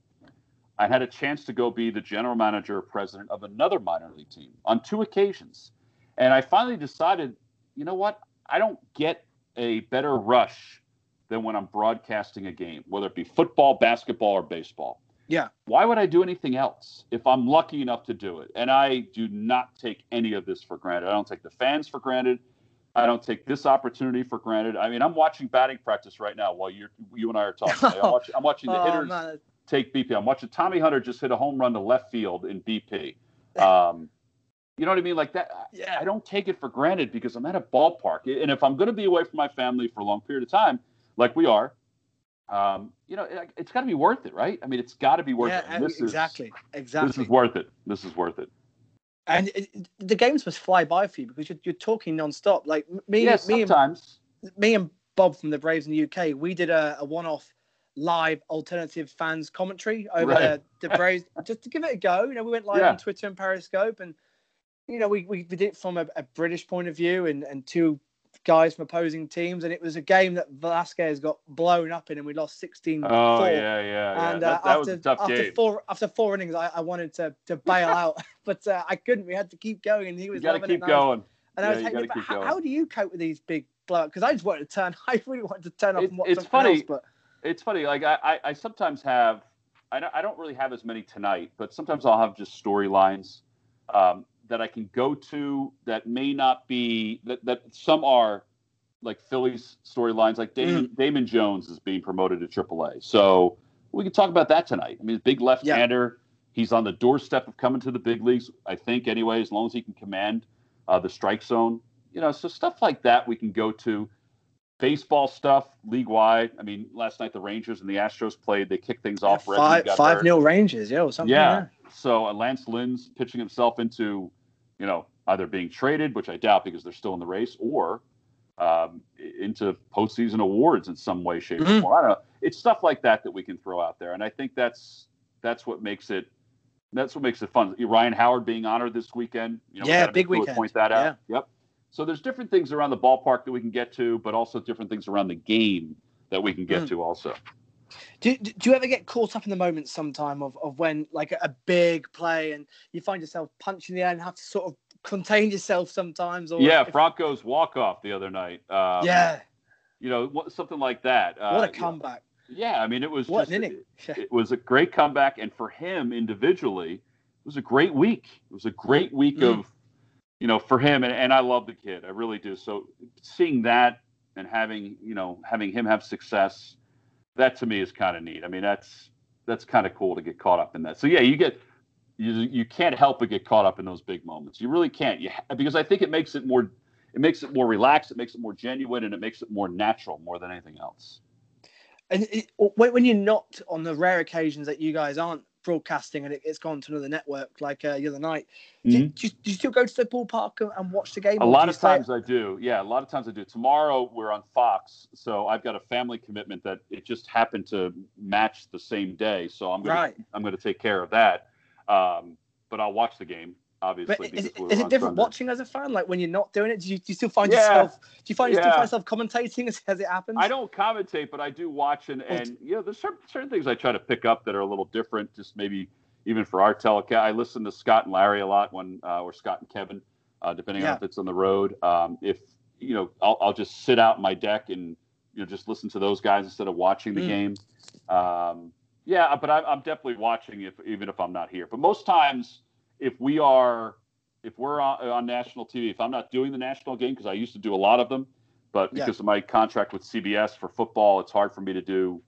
I had a chance to go be the general manager or president of another minor league team on two occasions. And I finally decided, you know what? I don't get a better rush than when I'm broadcasting a game, whether it be football, basketball, or baseball. Yeah. Why would I do anything else if I'm lucky enough to do it? And I do not take any of this for granted. I don't take the fans for granted. I don't take this opportunity for granted. I mean, I'm watching batting practice right now while you're you and I are talking. I'm watching, I'm watching the Oh hitters man, take BP. I'm watching Tommy Hunter just hit a home run to left field in BP. Um, you know what I mean? Like that. yeah. I don't take it for granted because I'm at a ballpark, and if I'm going to be away from my family for a long period of time, like we are, um, you know, it, it's got to be worth it, right? I mean, it's got to be worth yeah, it. And this exactly, Is, exactly. This is worth it. This is worth it. and it, the games must fly by for you because you're, you're talking non-stop. Like me, Yeah, me, and, me and Bob from the Braves in the UK, we did a, a one-off live alternative fans commentary over Right. the, the Braves just to give it a go. You know, we went live Yeah. on Twitter and Periscope, and you know, we, we did it from a, a British point of view and, and two guys from opposing teams, and it was a game that Velasquez got blown up in, and we lost 16 Oh four. yeah, yeah, yeah. And that, uh, that was after, a tough after game. four after four innings, I, I wanted to, to bail out, but uh, I couldn't. We had to keep going, and he You was got to keep it. and I was- going. And I was you thinking, how, how do you cope with these big blowouts? Because I just wanted to turn. I really wanted to turn off It- and watch it's funny. else. But It's funny. Like I, I, I sometimes have. I don't, I don't really have as many tonight, but sometimes I'll have just storylines. Um, that I can go to that may not be that that some are like Phillies storylines, like Damon, Mm. Damon Jones is being promoted to AAA. So we can talk about that tonight. I mean, big left-hander. He's on the doorstep of coming to the big leagues. I think anyway, as long as he can command uh, the strike zone. You know, so stuff like that we can go to. Baseball stuff, league wide. I mean, last night the Rangers and the Astros played. They kicked things off. Reggie five five nil Rangers, yeah, or something. Yeah. So uh, Lance Lynn's pitching himself into, you know, either being traded, which I doubt because they're still in the race, or um, into postseason awards in some way, shape, or Mhm. form. I don't know. It's stuff like that that we can throw out there, and I think that's that's what makes it that's what makes it fun. Ryan Howard being honored this weekend. You know, we Yeah, gotta big we weekend. Point that out. Yep. So there's different things around the ballpark that we can get to, but also different things around the game that we can get Mm. to also. Do, do do you ever get caught up in the moment sometime of, of when like a big play and you find yourself punching the air and have to sort of contain yourself sometimes? Or Yeah, Franco's walk off the other night. Um, yeah. you know, what, something like that. Uh, What a comeback! Yeah, I mean, it was What just, an inning! It, it was a great comeback, and for him individually, it was a great week. It was a great week Mm. of, you know, for him, and, and I love the kid, I really do. So seeing that and having, you know, having him have success, that to me is kind of neat. I mean, that's that's kind of cool to get caught up in that. So yeah, you get. You, you can't help but get caught up in those big moments. You really can't. You because I think it makes it more it makes it more relaxed, it makes it more genuine, and it makes it more natural more than anything else. And it, when you're not on the rare occasions that you guys aren't broadcasting and it, it's gone to another network like uh, the other night, do, you- do, you, do you still go to the ballpark and, and watch the game? Mm-hmm. A lot of times I do. Yeah, a lot of times I do. Tomorrow we're on Fox, so I've got a family commitment that it just happened to match the same day. So I'm gonna Right. I'm gonna take care of that. Um, but I'll watch the game, obviously. But is, it- is it different Sunday. watching as a fan? Like when you're not doing it, do you, do you still find Yeah. yourself? Do you find you still find yourself commentating as, as it happens? I don't commentate, but I do watch, and, and you know, there's certain, certain things I try to pick up that are a little different, just maybe even for our telecast. I listen to Scott and Larry a lot when, uh, or Scott and Kevin, uh, depending Yeah. on if it's on the road. Um, if you know, I'll, I'll just sit out my deck and you know just listen to those guys instead of watching the Mm. game. Um, yeah, but I, I'm definitely watching if even if I'm not here. But most times, if we are, if we're on, on national TV, if I'm not doing the national game because I used to do a lot of them, but Yeah. because of my contract with CBS for football, it's hard for me to do,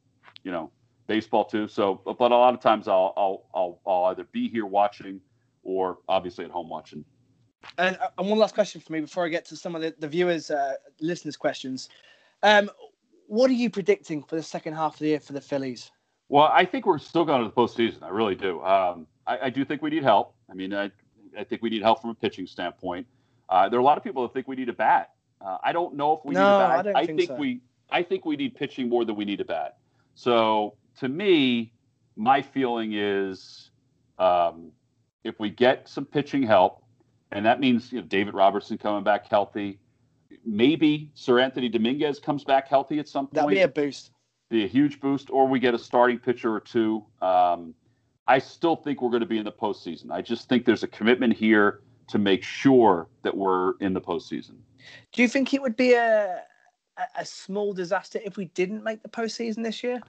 you know, baseball too. So, but a lot of times I'll I'll I'll, I'll either be here watching or obviously at home watching. And, uh, and one last question for me before I get to some of the, the viewers, uh, listeners' questions. Um, what are you predicting for the second half of the year for the Phillies? Well, I think we're still going to the postseason. I really do. Um, I, I do think we need help. I mean, I, I think we need help from a pitching standpoint. Uh, there are a lot of people that think we need a bat. Uh, I don't know if we No, need a bat. I don't I think think so. we I think we need pitching more than we need a bat. So to me, my feeling is um, if we get some pitching help, and that means you know David Robertson coming back healthy, maybe Seranthony Dominguez comes back healthy at some point That'll be a boost. be a huge boost, or we get a starting pitcher or two. Um, I still think we're going to be in the postseason. I just think there's a commitment here to make sure that we're in the postseason. Do you think it would be a, a, small disaster if we didn't make the postseason this year?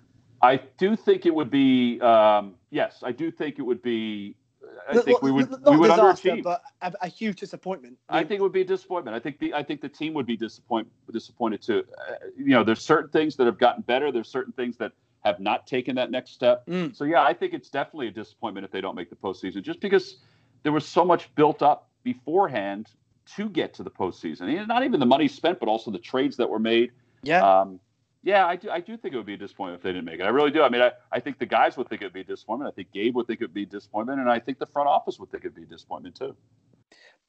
I do think it would be. Um, yes, I do think it would be. I think we would. Not We would disaster, underachieve. but a, a huge disappointment. I think it would be a disappointment. I think the I think the team would be disappoint disappointed too. Uh, you know, there's certain things that have gotten better. There's certain things that have not taken that next step. Mm. So yeah, I think it's definitely a disappointment if they don't make the postseason, just because there was so much built up beforehand to get to the postseason. And not even the money spent, but also the trades that were made. Yeah. Um, yeah, I do. I do think it would be a disappointment if they didn't make it. I really do. I mean, I, I think the guys would think it would be a disappointment. I think Gabe would think it would be a disappointment, and I think the front office would think it would be a disappointment too.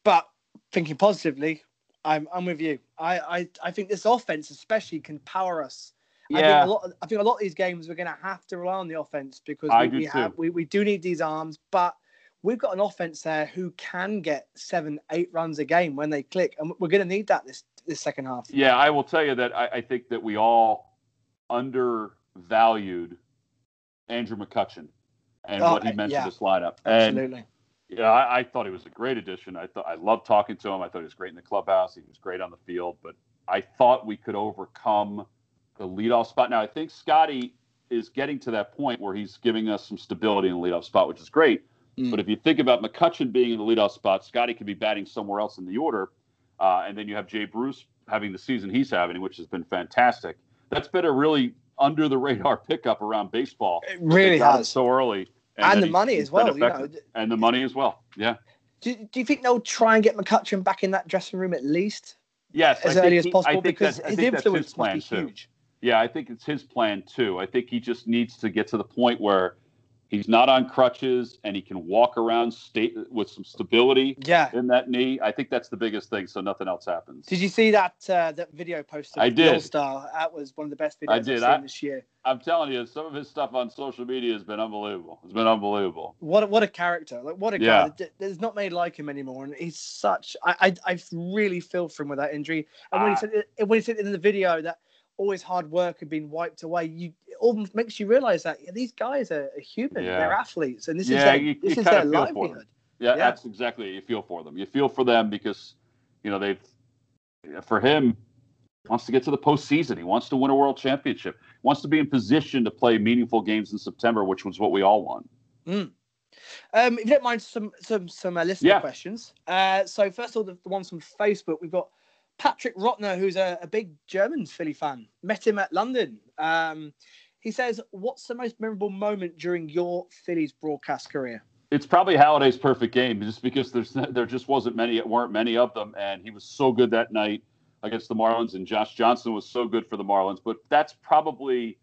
But thinking positively, I'm I'm with you. I I, I think this offense especially can power us. I think Yeah, a lot. I think a lot of these games we're going to have to rely on the offense because we, do we have we, we do need these arms, but we've got an offense there who can get seven, eight runs a game when they click, and we're going to need that this this second half. Yeah, I will tell you that I, I think that we all undervalued Andrew McCutchen and Oh, what he meant yeah. to this lineup. And Absolutely. yeah, I, I thought he was a great addition. I thought I loved talking to him. I thought he was great in the clubhouse. He was great on the field. But I thought we could overcome the leadoff spot. Now I think Scotty is getting to that point where he's giving us some stability in the leadoff spot, which is great. Mm. But if you think about McCutchen being in the leadoff spot, Scotty could be batting somewhere else in the order, uh, and then you have Jay Bruce having the season he's having, which has been fantastic. That's been a really under the radar pickup around baseball. It really They got him has. so early, And, then the money as well. You know, and the money as well. Yeah. do, do you think they'll try and get McCutchen back in that dressing room at least Yes. as I early as he- possible? Because his think influence must be too. huge. Yeah, I think it's his plan too. I think he just needs to get to the point where he's not on crutches and he can walk around state with some stability Yeah. in that knee. I think that's the biggest thing, so nothing else happens. Did you see that uh, that video posted? I did. That was one of the best videos I I've did. seen I- this year. I'm telling you, some of his stuff on social media has been unbelievable. It's been unbelievable. What a, what a character! Like what a Yeah. guy. There's not many like him anymore, and he's such. I I, I really feel for him with that injury. And when Ah. he said when he said in the video that all his hard work had been wiped away, you it almost makes you realize that yeah, these guys are, are human. Yeah. They're athletes, and this is their, you- this you is their kinda feel for them. livelihood. Yeah, Yeah. that's exactly. You feel for them. You feel for them because, you know, they've, for him, wants to get to the postseason. He wants to win a world championship. Wants to be in position to play meaningful games in September, which was what we all want. Um, if you don't mind, some some some uh, listener Yeah. questions. Uh, so first of all, the, the ones from Facebook, we've got Patrick Rotner, who's a, a big German Philly fan. Met him at London. Um, he says, "What's the most memorable moment during your Phillies broadcast career?" It's probably Halladay's perfect game, just because there's there just wasn't many, it weren't many of them, and he was so good that night against the Marlins, and Josh Johnson was so good for the Marlins. But that's probably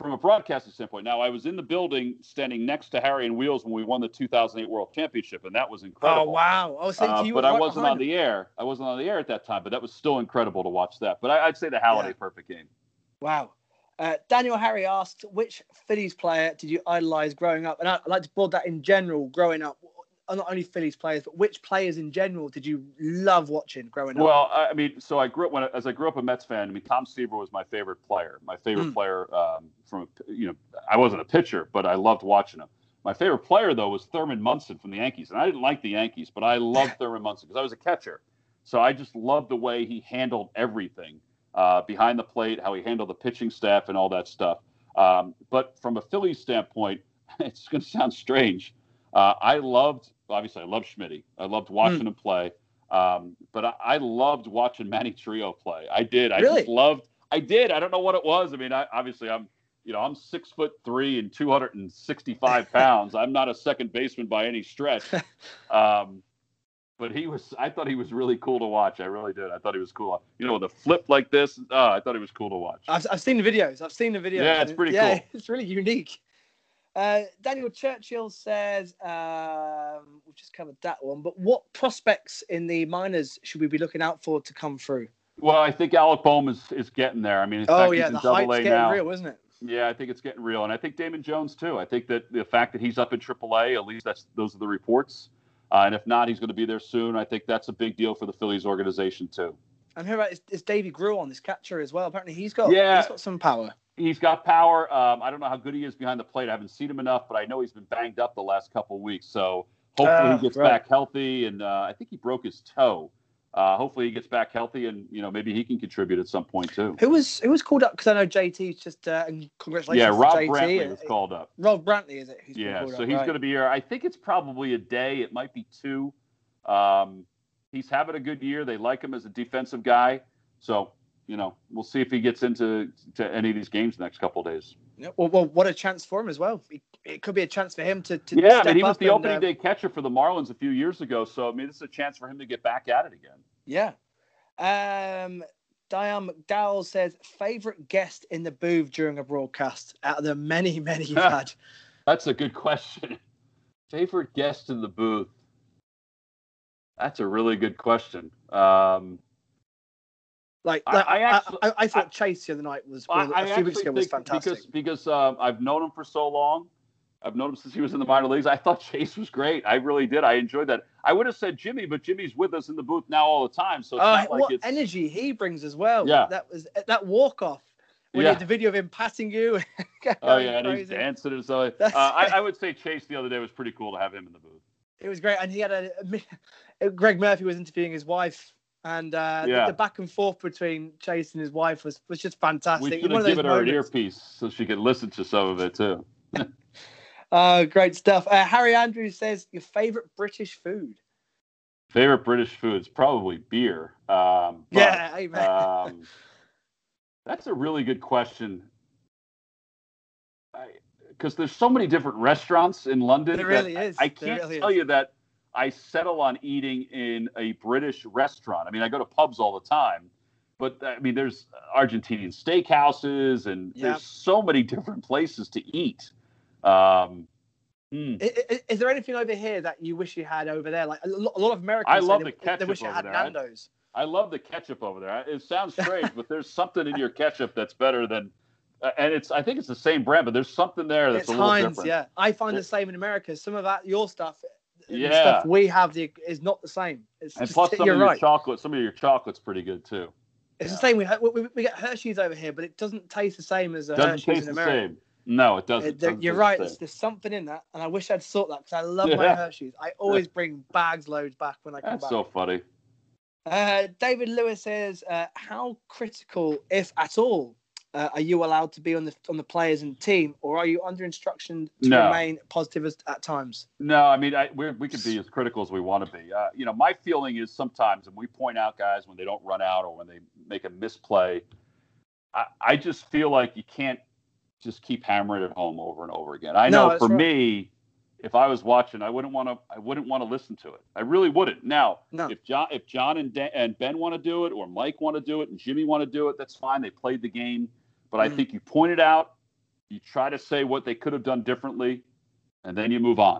from a broadcasting standpoint. Now, I was in the building, standing next to Harry and Wheels when we won the 2008 World Championship, and that was incredible. Oh wow! Oh, thinking Uh, you but I wasn't on the air. I wasn't on the air at that time, but that was still incredible to watch that. But I, I'd say the Halladay Yeah. perfect game. Wow. Uh, Daniel Harry asked, which Phillies player did you idolize growing up? And I- I'd like to board that in general, growing up. Not only Phillies players, but which players in general did you love watching growing up? Well, I I mean, so I grew up when as I grew up a Mets fan. I mean, Tom Seaver was my favorite player. My favorite Mm. player um, from you know, I wasn't a pitcher, but I loved watching him. My favorite player though was Thurman Munson from the Yankees, and I didn't like the Yankees, but I loved Thurman Munson because I was a catcher. So I just loved the way he handled everything uh, behind the plate, how he handled the pitching staff, and all that stuff. Um, but from a Phillies standpoint, it's going to sound strange. Uh, I loved, obviously, I loved Schmidt. I loved watching him play. Um, but I, I loved watching Manny Trillo play. I did. I Really? just loved. I did. I don't know what it was. I mean, I, obviously, I'm, you know, I'm six foot three and 265 pounds. I'm not a second baseman by any stretch. Um, but he was. I thought he was really cool to watch. I really did. I thought he was cool. You know, with a flip like this. Oh, I thought he was cool to watch. I've, I've seen the videos. I've seen the videos. Yeah, it's pretty yeah, cool. It's really unique. Uh, Daniel Churchill says, um, we've just covered that one, but what prospects in the minors should we be looking out for to come through? Well, I think Alec Bohm is, is getting there. I mean, Oh, fact, yeah, he's the in hype's Double A getting now. real, isn't it? Yeah, I think it's getting real, and I think Damon Jones too. I think that the fact that he's up in AAA, at least that's those are the reports. Uh, and if not, he's going to be there soon. I think that's a big deal for the Phillies organization too. And who about is, is Deivy Grullon this catcher as well? Apparently, he's got Yeah. he's got some power. He's got power. Um, I don't know how good he is behind the plate. I haven't seen him enough, but I know he's been banged up the last couple of weeks. So hopefully Ah, he gets right. back healthy. And uh, I think he broke his toe. Uh, hopefully he gets back healthy, and you know maybe he can contribute at some point too. Who was who was called up? Because I know JT's just uh, and congratulations. Yeah, Rob. Brantley was Uh, called up. Rob Brantley is it? who's Yeah, so up, he's right. going to be here. I think it's probably a day. It might be two. Um, he's having a good year. They like him as a defensive guy. So you know, we'll see if he gets into to any of these games the next couple of days. Yeah, well, well, what a chance for him as well. It, it could be a chance for him to, to yeah, I mean, he was the and, opening uh, day catcher for the Marlins a few years ago. So I mean, this is a chance for him to get back at it again. Yeah. Um, Diane McDowell says favorite guest in the booth during a broadcast out of the many, many you've had. That's a good question. Favorite guest in the booth? That's a really good question. Um, Like, I- like, I I, actually- I, I thought Chase the other night was well, I a few weeks ago was fantastic. because because um, I've known him for so long. I've known him since he was in the minor leagues. I thought Chase was great. I really did. I enjoyed that. I would have said Jimmy, but Jimmy's with us in the booth now all the time. So it's not like what it's energy he brings as well. Yeah. That was that walk off. When Yeah. you had the video of him passing you. oh yeah, and he's dancing and so. Uh, I, I would say Chase the other day was pretty cool to have him in the booth. It was great, and he had a Gregg Murphy was interviewing his wife, and uh, the- Yeah. the, back and forth between Chase and his wife was, was just fantastic. We should have given her an earpiece so she could listen to some of it too. Oh, great stuff. Uh, Harry Andrews says your favorite British food. Favorite British foods probably beer. Um, but, yeah, amen. um, that's a really good question. Because there's so many different restaurants in London. There really is. I, I can't really tell is. you that I settle on eating in a British restaurant. I mean, I go to pubs all the time, but I mean, there's Argentinian steakhouses, and Yeah. there's so many different places to eat. Um, hmm. I- I- Is, there anything over here that you wish you had over there? Like a lot of Americans, I love they, the they ketchup wish you over had there. I- Nando's. I love the ketchup over there. It sounds strange, but there's something in your ketchup that's better than, uh, and it's I think it's the same brand, but there's something there that's It's a little Heinz, different. yeah. I find the same in America. Some of that, your stuff, the Yeah. stuff we have the is not the same. It's And just, plus, some of your right. chocolate, some of your chocolate's pretty good too. It's yeah. the same. We, we, we get Hershey's over here, but it doesn't taste the same as a Doesn't Hershey's taste in the same. No, it Uh, doesn't. there- doesn't you're right. the There's, there's something in that, and I wish I'd sort that because I love my Hershey's. I always bring bags loads back when I come That's back. so funny. Uh, David Lewis says, uh, "How critical, if at all, uh, are you allowed to be on the on the players and team, or are you under instruction to No. remain positive as, at times?" No, I mean, I, we're, we can be as critical as we want to be. Uh, you know, my feeling is sometimes, and we point out guys when they don't run out or when they make a misplay, I, I just feel like you can't just keep hammering it home over and over again. I No, know for right. me, if I was watching, I wouldn't want to. I wouldn't want to listen to it. I really wouldn't. Now, No. if John, if John and, Dan, and Ben want to do it, or Mike want to do it, and Jimmy want to do it, that's fine. They played the game, but I Mm. think you point it out. You try to say what they could have done differently, and then you move on.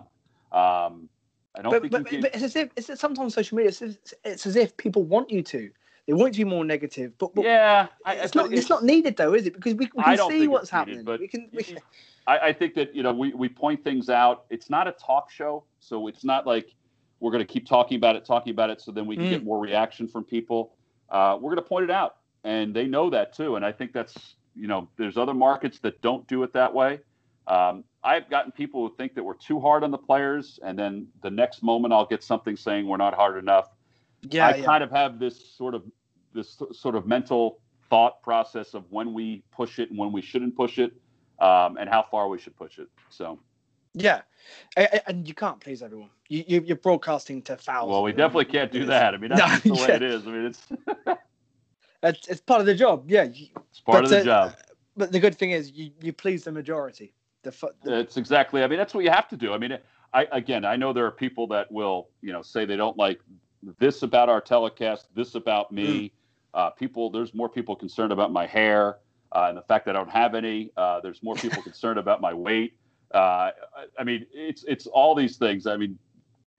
Um, I don't But, think but, can. but it's as if it's sometimes social media. It's, as- it's as if people want you to. They want you to be more negative, but, but yeah, I, it's not. It's, not needed though, is it? Because we, we can see what's it's needed, happening. but we can. We, I, I think that you know we, we point things out. It's not a talk show, so it's not like we're going to keep talking about it, talking about it, so then we can Mm. get more reaction from people. Uh, we're going to point it out, and they know that too. And I think that's you know there's other markets that don't do it that way. Um, I've gotten people who think that we're too hard on the players, and then the next moment I'll get something saying we're not hard enough. yeah, I yeah. kind of have this sort of this sort of mental thought process of when we push it and when we shouldn't push it, um, and how far we should push it. So, Yeah, A- a- and you can't please everyone. You, you you're broadcasting to thousands. well, we definitely can't do that. I mean, that's No, just the way yeah. it is. I mean, it's It's, it's part of the job. Yeah, it's part of But, the uh, job. but the good thing is you, you please the majority. The, fu- the It's exactly. I mean, that's what you have to do. I mean, I again, I know there are people that will, you know, say they don't like this about our telecast, this about me. Uh, people, there's more people concerned about my hair uh, and the fact that I don't have any. Uh, there's more people concerned about my weight. Uh, I, I mean, it's it's all these things. I mean,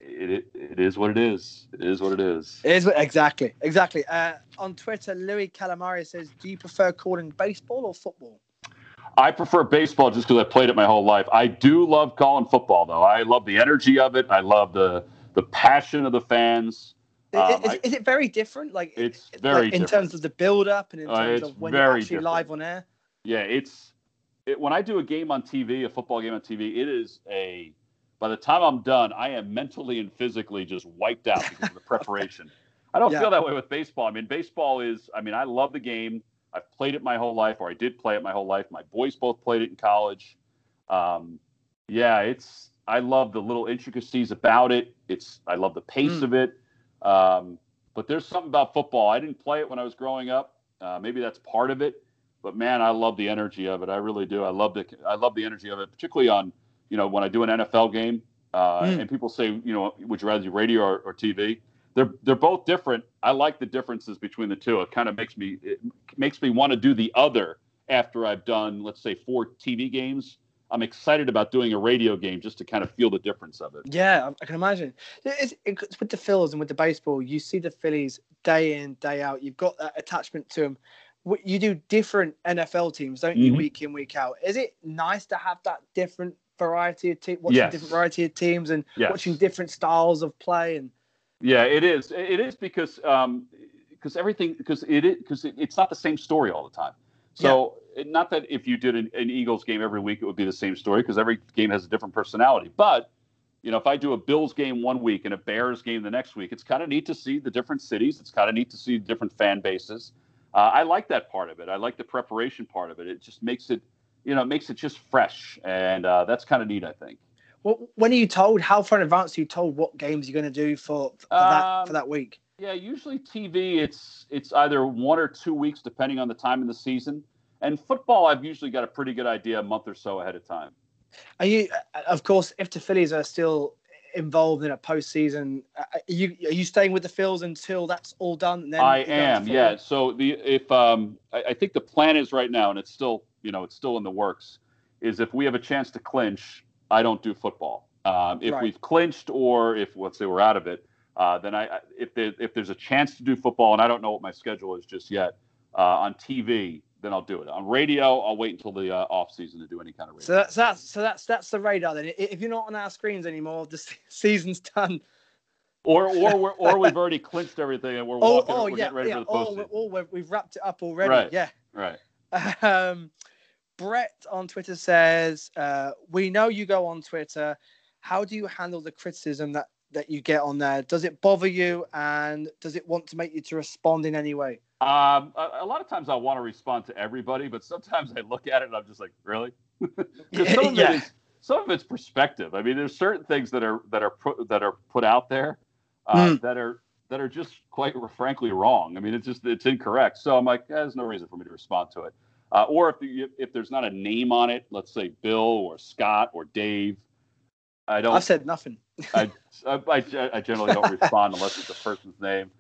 it, it is what it is. It is what it is. It is exactly, exactly. Uh, on Twitter, Louis Calamari says, "Do you prefer calling baseball or football?" I prefer baseball just because I played it my whole life. I do love calling football, though. I love the energy of it. I love the the passion of the fans. Um, is, I- is it very different? Like It's like, very in different. terms of the build up and in Uh, terms it's of when you're actually different. live on air. Yeah, it's it, when I do a game on TV, a football game on TV. It is a by the time I'm done, I am mentally and physically just wiped out because of the preparation. I don't Yeah. feel that way with baseball. I mean, baseball is. I mean, I love the game. I've played it my whole life, or I did play it my whole life. My boys both played it in college. Um, yeah, it's. I love the little intricacies about it. It's. I love the pace Mm. of it. Um, but there's something about football. I didn't play it when I was growing up. Uh, maybe that's part of it. But man, I love the energy of it. I really do. I love the. I love the energy of it, particularly on you know when I do an NFL game. Uh, Mm. And people say, you know, would you rather do radio or, or TV? They're they're both different. I like the differences between the two. It kind of makes me it makes me want to do the other after I've done, let's say, four TV games. I'm excited about doing a radio game just to kind of feel the difference of it. Yeah, I- can imagine. It's, it's with the Phils and with the baseball, you see the Phillies day in, day out. You've got that attachment to them. You do different NFL teams, don't you, Mhm. week in, week out? Is it nice to have that different variety of teams, watching Yes. different variety of teams and Yes. watching different styles of play? And Yeah, it is. It is because um, because everything because it because it, it's not the same story all the time. So it, not that if you did an, an Eagles game every week, it would be the same story because every game has a different personality. But you know, if I do a Bills game one week and a Bears game the next week, it's kind of neat to see the different cities. It's kind of neat to see different fan bases. Uh, I like that part of it. I like the preparation part of it. It just makes it you know, it makes it just fresh, and uh, that's kind of neat, I think. Well, when are you told? How far in advance are you told what games you're going to do for, for that Um, for that week? Yeah, usually TV, it's it's either one or two weeks, depending on the time in the season. And football, I've usually got a pretty good idea a month or so ahead of time. Are you, uh, of course, if the Phillies are still involved in a postseason, uh, are you are you staying with the Phils until that's all done? And then I am, yeah. So the if um, I, I think the plan is right now, and it's still you know it's still in the works, is if we have a chance to clinch, I don't do football. Um, if Right. we've clinched, or if let's say we're out of it, uh, then I I- if there, if there's a chance to do football, and I don't know what my schedule is just yet uh, on TV, then I'll do it. On radio, I'll wait until the uh, off season to do any kind of radio. So that's that's so that's that's the radar. Then, if you're not on our screens anymore, the season's done. or or we're, or we've already clinched everything and we're Oh, walking, oh we're yeah, getting ready yeah. for the Oh, postseason. oh, we've, we've wrapped it up already. Right. Yeah. right. Um, Brett on Twitter says, uh, "We know you go on Twitter. How do you handle the criticism that that you get on there? Does it bother you, and does it want to make you to respond in any way?" Um, a, a lot of times I want to respond to everybody, but sometimes I look at it and I'm just like, really? Because some of Yeah. it is some of it's perspective. I mean, there's certain things that are that are put that are put out there uh, Mm. that are that are just quite frankly wrong. I mean, it's just it's incorrect. So I'm like, eh, there's no reason for me to respond to it. Uh, or if you, if there's not a name on it, let's say Bill or Scott or Dave, I don't. I've said nothing. I, I, I, I generally don't respond unless it's a person's name.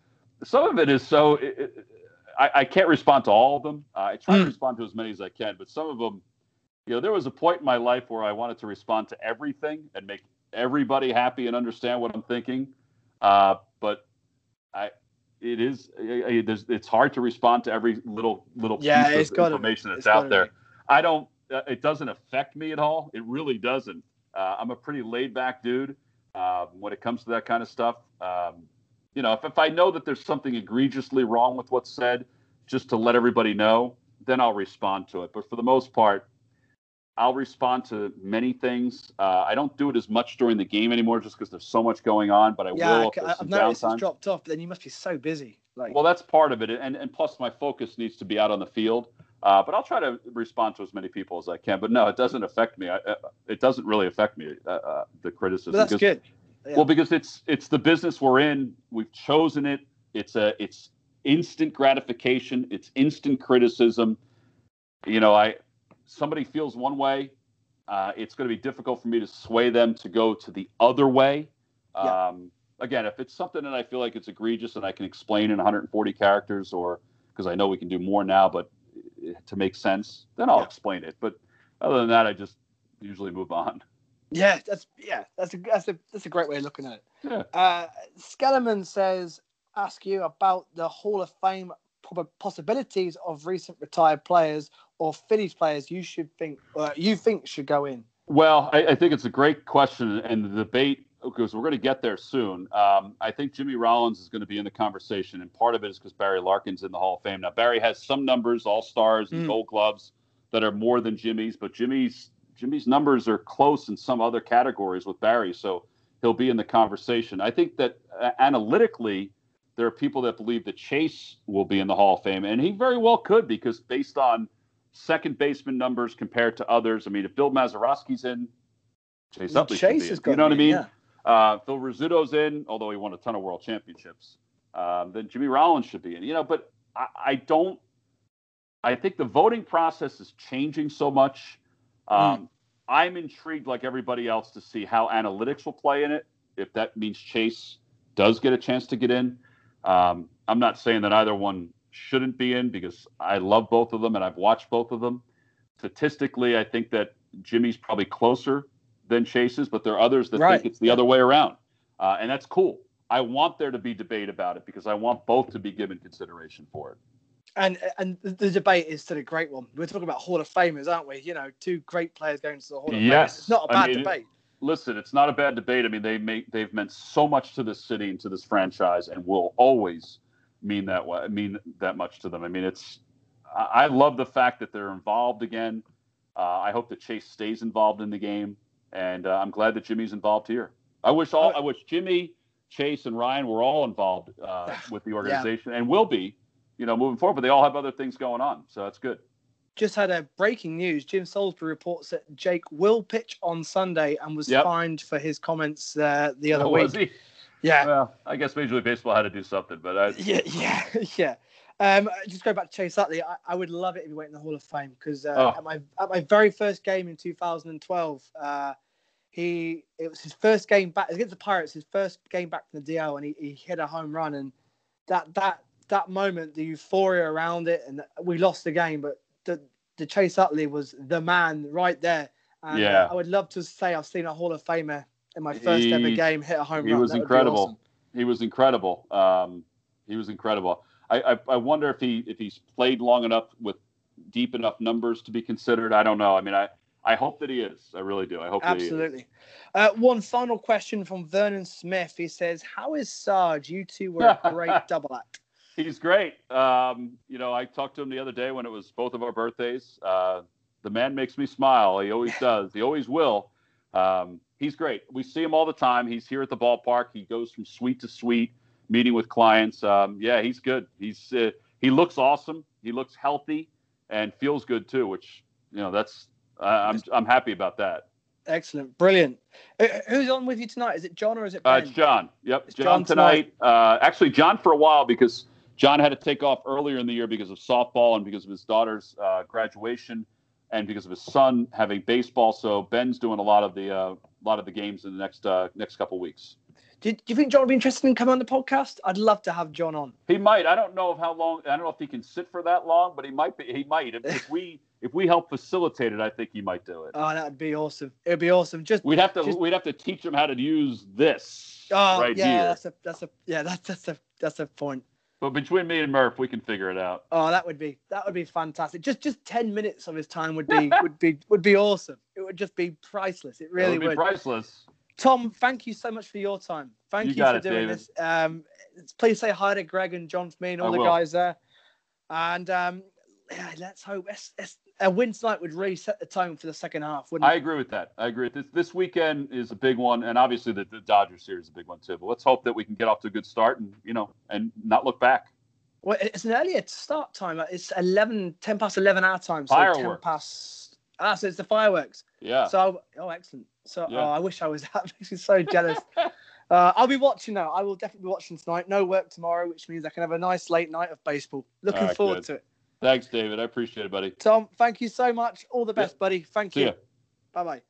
Some of it is so. It, it, I, I can't respond to all of them. Uh, I try to Mm. respond to as many as I can, but some of them, you know, there was a point in my life where I wanted to respond to everything and make everybody happy and understand what I'm thinking. Uh, but I, it is, I- I- there's, it's hard to respond to every little little Yeah, piece of information that's out there. be. I don't. Uh, it doesn't affect me at all. It really doesn't. Uh, I'm a pretty laid back dude um, when it comes to that kind of stuff. Um, you know, if, if I know that there's something egregiously wrong with what's said, just to let everybody know, then I'll respond to it. But for the most part, I'll respond to many things. Uh, I don't do it as much during the game anymore, just because there's so much going on. But I Yeah, will. I've noticed downtime. it's dropped off, but then you must be so busy. Like, Well, that's part of it, and and plus my focus needs to be out on the field. Uh, but I'll try to respond to as many people as I can. But no, it doesn't affect me. I, uh, it doesn't really affect me. Uh, uh, the criticism. but that's good. Yeah. Well, because it's it's the business we're in. We've chosen it. It's a it's instant gratification. It's instant criticism. You know, I somebody feels one way. Uh, it's going to be difficult for me to sway them to go to the other way. Yeah. Um, again, if it's something that I feel like it's egregious and I can explain in 140 characters, or because I know we can do more now, but uh, to make sense, then I'll Yeah. explain it. But other than that, I just usually move on. Yeah, that's yeah, that's a that's a that's a great way of looking at it. Yeah. Uh, Skellerman says, ask you about the Hall of Fame possibilities of recent retired players or Phillies players you should think uh, you think should go in. Well, I, I think it's a great question, and the debate because we're going to get there soon. Um, I think Jimmy Rollins is going to be in the conversation, and part of it is because Barry Larkin's in the Hall of Fame. Now, Barry has some numbers, All Stars and Mm. Gold Gloves, that are more than Jimmy's, but Jimmy's Jimmy's numbers are close in some other categories with Barry, so he'll be in the conversation. I think that uh, analytically, there are people that believe that Chase will be in the Hall of Fame, and he very well could because based on second baseman numbers compared to others. I mean, if Bill Mazeroski's in, Chase Utley Chase in. got You know what I mean? Yeah. Uh, Phil Rizzuto's in, although he won a ton of world championships. Um, then Jimmy Rollins should be in. You know, but I, I don't. I think the voting process is changing so much. Um, I'm intrigued, like everybody else, to see how analytics will play in it. If that means Chase does get a chance to get in, um, I'm not saying that either one shouldn't be in because I love both of them and I've watched both of them. Statistically, I think that Jimmy's probably closer than Chase's, but there are others that Right. think it's the other way around, uh, and that's cool. I want there to be debate about it because I want both to be given consideration for it. And and the- debate is still a great one. We're talking about Hall of Famers, aren't we? You know, two great players going to the Hall of Yes. Famers. It's not a bad mean, debate. listen, it's not a bad debate. I mean, they make they've meant so much to this city and to this franchise, and will always mean that way. Mean that much to them. I mean, it's. I I love the fact that they're involved again. Uh, I hope that Chase stays involved in the game, and uh, I'm glad that Jimmy's involved here. I wish all. I wish Jimmy, Chase, and Ryan were all involved uh, with the organization, and will be. You know, moving forward, but they all have other things going on, so that's good. just had a breaking news. Jim Salisbury reports that Jake will pitch on Sunday and was Yep. fined for his comments uh, the other Oh, week. was he? Yeah, Well, I guess Major League Baseball had to do something, but I, yeah, yeah, yeah. Um, just go back to Chase Utley. I, I would love it if he went in the Hall of Fame because uh, Oh. at my at my very first game in 2012, uh, he it was his first game back against the Pirates. His first game back from the DL, and he, he hit a home run. And that that that moment, the euphoria around it, and we lost the game, but the the Chase Utley was the man right there. And, uh, Yeah. I would love to say I've seen a Hall of Famer in my first ever game hit a home he run. was That would be incredible. awesome. he was incredible. Um, he was incredible. I, I, I wonder if he if he's played long enough with deep enough numbers to be considered. I don't know. I mean, I I hope that he is. I really do. I hope he. Absolutely. Uh, one final question from Vernon Smith. He says, "How is Sarge? You two were a great double act." He's great. Um, you know, I talked to him the other day when it was both of our birthdays. Uh, the man makes me smile. He always does. He always will. Um, he's great. We see him all the time. He's here at the ballpark. He goes from suite to suite, meeting with clients. Um, yeah, he's good. He's uh, he looks awesome. He looks healthy and feels good too. Which you know, that's uh, I'm I'm happy about that. Excellent, brilliant. Uh, who's on with you tonight? Is it John or is it Uh, Ben? it's John. Yep, John, John tonight. Uh, actually, John for a while because John had to take off earlier in the year because of softball and because of his daughter's uh, graduation and because of his son having baseball. So Ben's doing a lot of the uh, lot of the games in the next uh, next couple weeks. Do, do you think John would be interested in coming on the podcast? I'd love to have John on. He might. I don't know of how long. I don't know if he can sit for that long, but he might be. He might. If, if we if we help facilitate it, I think he might do it. Oh, that would be awesome. It'd be awesome. Just We'd have to just- we'd have to teach him how to use this oh right yeah, here. that's a that's a yeah that's that's a that's a point. But between me and Murph, we can figure it out. Oh, that would be that would be fantastic. Just just ten minutes of his time would be would be would be awesome. It would just be priceless. It It really would be would. priceless. Tom, thank you so much for your time. Thank You you, for it, doing David. this. Um, please say hi to Greg and John for me and all I the will. guys there. And um, yeah, let's hope it's, it's, a win tonight would really set the tone for the second half, wouldn't I it? agree with that. I agree. This this weekend is a big one, and obviously the, the Dodgers series is a big one too. But let's hope that we can get off to a good start and you know and not look back. Well, it's an earlier start time. It's 11, 10 past 11 our time. So 10 past. Ah, so it's the fireworks. Yeah. So, oh, excellent. So, Yeah. oh, I wish I was that. Makes me so jealous. uh, I'll be watching now. I will definitely be watching tonight. No work tomorrow, which means I can have a nice late night of baseball. Looking right, forward good. to it. Thanks, David. I appreciate it, buddy. Tom, thank you so much. All the Yeah. best, buddy. Thank See you. Bye bye.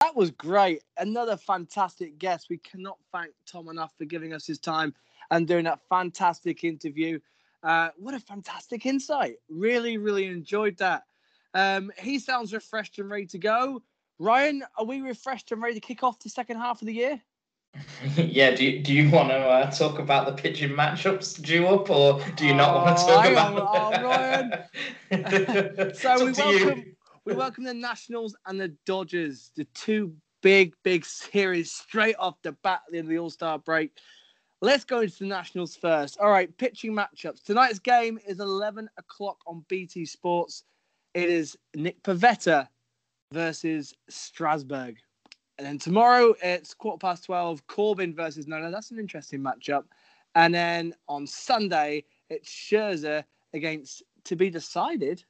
That was great. Another fantastic guest. We cannot thank Tom enough for giving us his time and doing that fantastic interview. Uh, what a fantastic insight. Really, really enjoyed that. Um, he sounds refreshed and ready to go. Ryan, are we refreshed and ready to kick off the second half of the year? yeah, do you, do you want to uh, talk about the pitching matchups due up, or do you not want to Oh, talk hang about? on, oh, Ryan. So we to you. welcome we welcome the Nationals and the Dodgers, the two big, big series straight off the bat of the All Star break. Let's go into the Nationals first. All right, pitching matchups. Tonight's game is 11 o'clock on BT Sports. It is Nick Pivetta versus Strasburg. And then tomorrow it's quarter past 12, Corbin versus Nola. That's an interesting matchup. And then on Sunday, it's Scherzer against to be decided.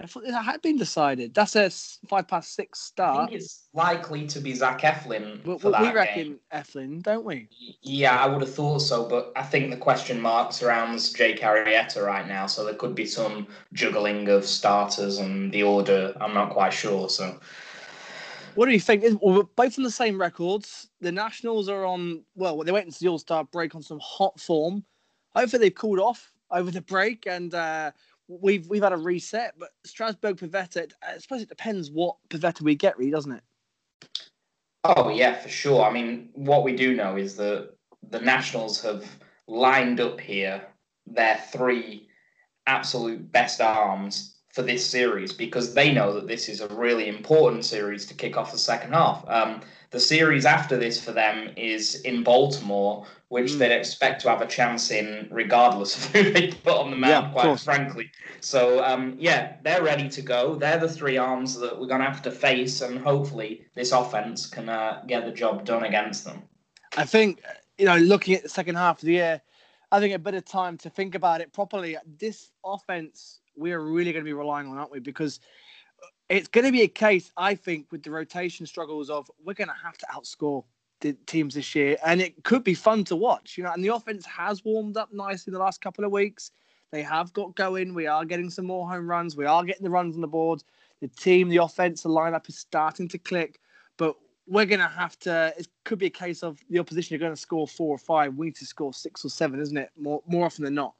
I thought that had been decided. That's a five past six I start. think it's likely to be Zach Eflin for we reckon game. Eflin, don't we? Yeah, I would have thought so, but I think the question mark surrounds Jake Arrieta right now, so there could be some juggling of starters and the order. I'm not quite sure. So What do you think? We're both on the same records. The Nationals are on, well, they went into the All Star break on some hot form. Hopefully they've cooled off over the break and uh, we've we've had a reset. But Strasburg Pivetta, I suppose it depends what Pivetta we get, really, doesn't it? Oh yeah, for sure. I mean, what we do know is that the Nationals have lined up here their three absolute best arms for this series because they know that this is a really important series to kick off the second half. Um, the series after this for them is in Baltimore, which Mm. they'd expect to have a chance in regardless of who they put on the Yeah, mound, quite course. frankly. So um, yeah, they're ready to go. They're the three arms that we're going to have to face, and hopefully this offense can uh, get the job done against them. I think, you know, looking at the second half of the year, I think a bit of time to think about it properly. This offense we are really going to be relying on, aren't we? Because it's going to be a case, I think, with the rotation struggles of we're going to have to outscore the teams this year, and it could be fun to watch. You know, and the offense has warmed up nicely the last couple of weeks. They have got going. We are getting some more home runs. We are getting the runs on the board. The team, the offense, the lineup is starting to click. But we're going to have to. It could be a case of the opposition are going to score four or five. We need to score six or seven, isn't it? More more often than not.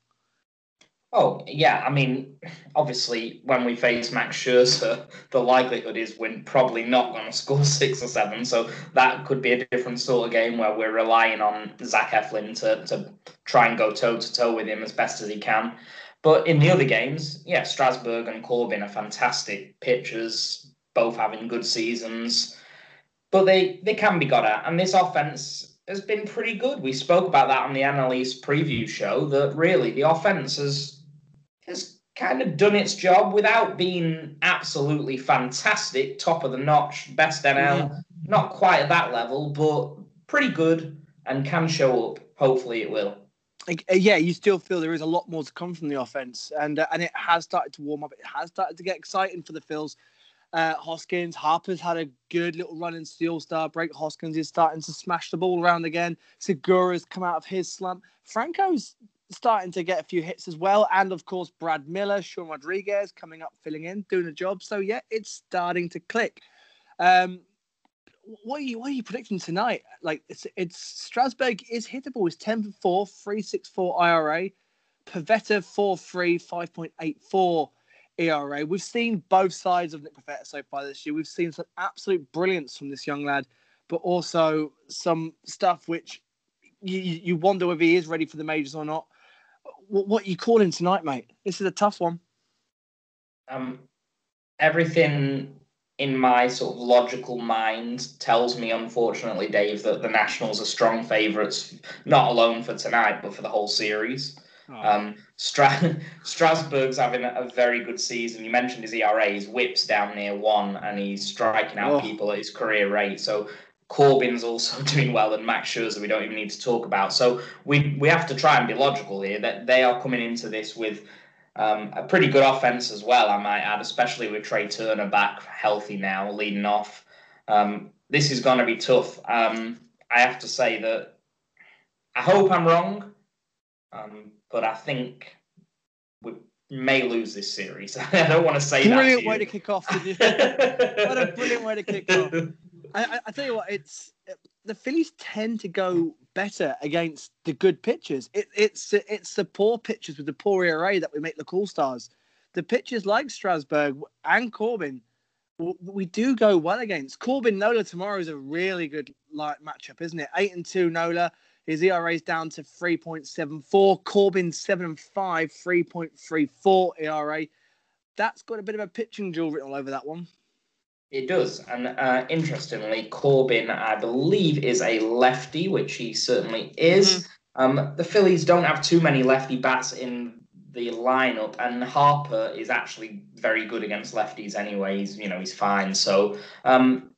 Oh yeah, I mean, obviously, when we face Max Scherzer, the likelihood is we're probably not going to score six or seven. So that could be a different sort of game where we're relying on Zach Eflin to to try and go toe to toe with him as best as he can. But in the other games, yeah, Strasburg and Corbin are fantastic pitchers, both having good seasons. But they they can be got at, and this offense has been pretty good. We spoke about that on the East preview show. That really the offense has has kind of done its job without being absolutely fantastic, top of the notch, best NL. Yeah. Not quite at that level, but pretty good and can show up. Hopefully, it will. Uh, yeah, you still feel there is a lot more to come from the offense, and uh, and it has started to warm up. It has started to get exciting for the Phils. Uh, Hoskins, Harper's had a good little run into the All Star break. Hoskins is starting to smash the ball around again. Segura's come out of his slump. Franco's starting to get a few hits as well, and of course Brad Miller, Sean Rodriguez coming up, filling in, doing a job. So yeah, it's starting to click. Um, what are you what are you predicting tonight? Like it's it's Strasburg is hittable. It's 10 for 4, 364 IRA. Pivetta 4 3, 5.84 ERA. We've seen both sides of Nick Pivetta so far this year. We've seen some absolute brilliance from this young lad, but also some stuff which you, you wonder whether he is ready for the majors or not. What, what you calling tonight, mate? This is a tough one. Um, everything in my sort of logical mind tells me, unfortunately, Dave, that the Nationals are strong favourites, not alone for tonight, but for the whole series. Oh. Um, Stra- Strasburg's having a, a very good season. You mentioned his ERA, his whip's down near one, and he's striking out Oh. people at his career rate. So Corbin's also doing well, and Max Scherzer we don't even need to talk about. So we we have to try and be logical here. That they are coming into this with um, a pretty good offense as well, I might add, especially with Trea Turner back healthy now, leading off. Um, this is going to be tough. Um, I have to say that I hope I'm wrong, um, but I think we may lose this series. I don't want to say that. Brilliant way to kick off. what a brilliant way to kick off. I, I, tell you what, it's the Phillies tend to go better against the good pitchers. It, it's it's the poor pitchers with the poor ERA that we make the cool stars. The pitchers like Strasburg and Corbin, we do go well against. Corbin Nola tomorrow is a really good like matchup, isn't it? Eight and two Nola. His ERA is down to 3.74. Corbin 7 and 5, 3.34 ERA. That's got a bit of a pitching duel written all over that one. It does, and uh, interestingly, Corbin, I believe, is a lefty, which he certainly is. Um, the Phillies don't have too many lefty bats in the lineup, and Harper is actually very good against lefties. Anyway, he's you know he's fine. So um,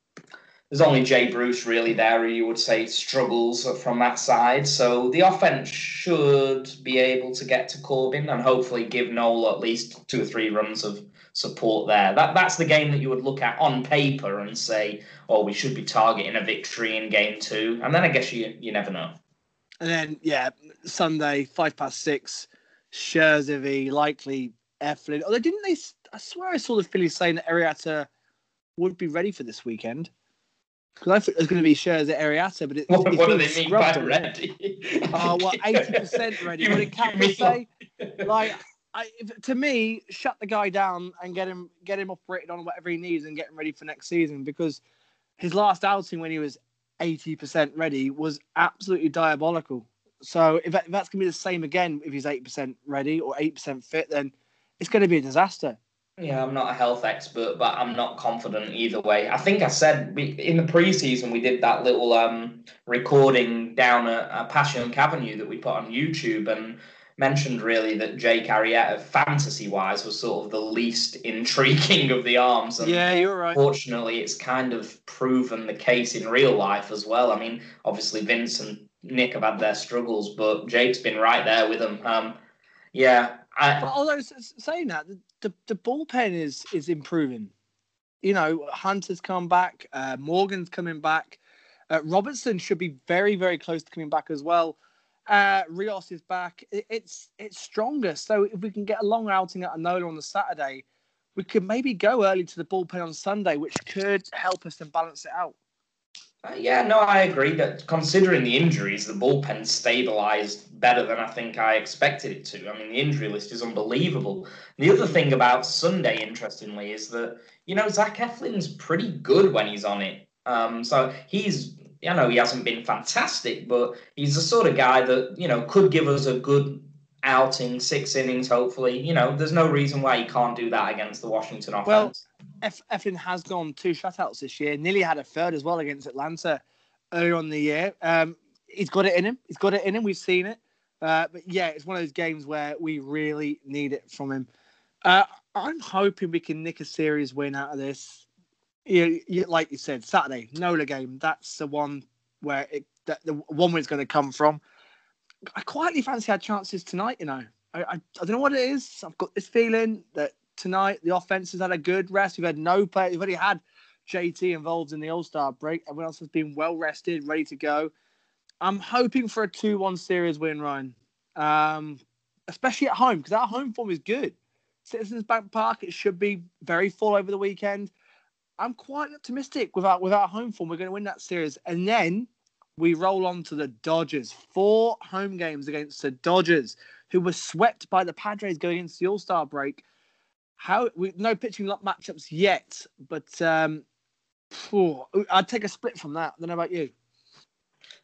there's only Jay Bruce really there who you would say struggles from that side. So the offense should be able to get to Corbin and hopefully give Nola at least two or three runs of support there. That that's the game that you would look at on paper and say, oh, we should be targeting a victory in game two. And then I guess you you never know. And then, yeah, Sunday, five past six, Scherzer v. likely Eflin. Although, didn't they? I swear I saw the Phillies saying that Arrieta would be ready for this weekend. Because I thought it was going to be Scherzer Arrieta, but it, What, it's what do they mean by already. Oh, ah, well, 80% ready. What did you say? Like, I, to me, shut the guy down and get him get him operated on whatever he needs and get him ready for next season because his last outing when he was 80% ready was absolutely diabolical. So if, that, if that's going to be the same again, if he's 8% ready or 8% fit, then it's going to be a disaster. Yeah, I'm not a health expert, but I'm not confident either way. I think I said we, in the preseason we did that little um, recording down at uh, Passyunk Avenue that we put on YouTube and mentioned really that Jake Arrieta, fantasy wise, was sort of the least intriguing of the arms. And Yeah, you're right. Fortunately, it's kind of proven the case in real life as well. I mean, obviously Vince and Nick have had their struggles, but Jake's been right there with them. Um, yeah, I, But although saying that, the, the, the bullpen is is improving. You know, Hunter's come back, uh, Morgan's coming back, uh, Robertson should be very very close to coming back as well. Uh, Rios is back. It, it's it's stronger. So if we can get a long outing at Anola on the Saturday, we could maybe go early to the bullpen on Sunday, which could help us and balance it out. Uh, yeah, no, I agree that considering the injuries, the bullpen stabilized better than I think I expected it to. I mean, the injury list is unbelievable. The other thing about Sunday, interestingly, is that, you know, Zach Eflin's pretty good when he's on it. Um, so he's, I know he hasn't been fantastic, but he's the sort of guy that, you know, could give us a good outing, six innings, hopefully. You know, there's no reason why he can't do that against the Washington offense. Well, Eflin has gone two shutouts this year. Nearly had a third as well against Atlanta earlier on the year. Um, he's got it in him. He's got it in him. We've seen it. Uh, but yeah, it's one of those games where we really need it from him. Uh, I'm hoping we can nick a series win out of this. You, you, like you said, Saturday, Nola game. That's the one where it, that the one win's going to come from. I quietly fancy our chances tonight. You know, I, I, I don't know what it is. I've got this feeling that tonight the offense has had a good rest. We've had no play. We've already had JT involved in the All Star break. Everyone else has been well rested, ready to go. I'm hoping for a 2 1 series win, Ryan, um, especially at home because our home form is good. Citizens Bank Park, it should be very full over the weekend. I'm quite optimistic with our, with our home form. We're going to win that series. And then we roll on to the Dodgers. Four home games against the Dodgers, who were swept by the Padres going into the All Star break. How we no pitching lot matchups yet, but um, phew, I'd take a split from that. I don't know about you.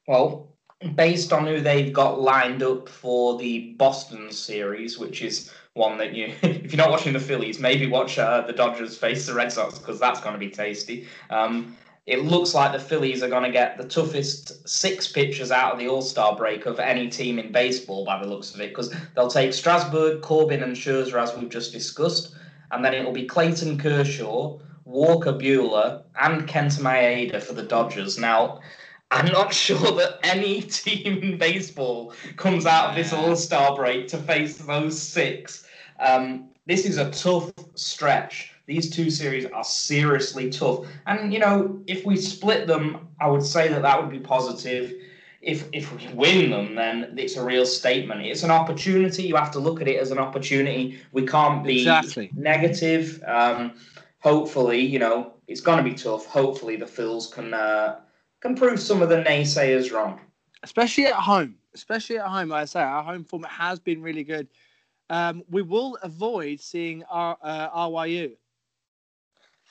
Well, based on who they've got lined up for the Boston series, which is one that you, if you're not watching the Phillies, maybe watch uh, the Dodgers face the Red Sox because that's going to be tasty. Um, it looks like the Phillies are going to get the toughest six pitchers out of the All Star break of any team in baseball by the looks of it because they'll take Strasburg, Corbin, and Scherzer as we've just discussed, and then it'll be Clayton Kershaw, Walker Buehler, and Kenta Maeda for the Dodgers. Now, I'm not sure that any team in baseball comes out of this All Star break to face those six. Um, this is a tough stretch. These two series are seriously tough. And, you know, if we split them, I would say that that would be positive. If, if we win them, then it's a real statement. It's an opportunity. You have to look at it as an opportunity. We can't be Exactly. negative. Um, hopefully, you know, it's going to be tough. Hopefully, the Phils can uh, can prove some of the naysayers wrong. especially at home. Especially at home, like I say, our home form has been really good. Um, we will avoid seeing our uh, RYU.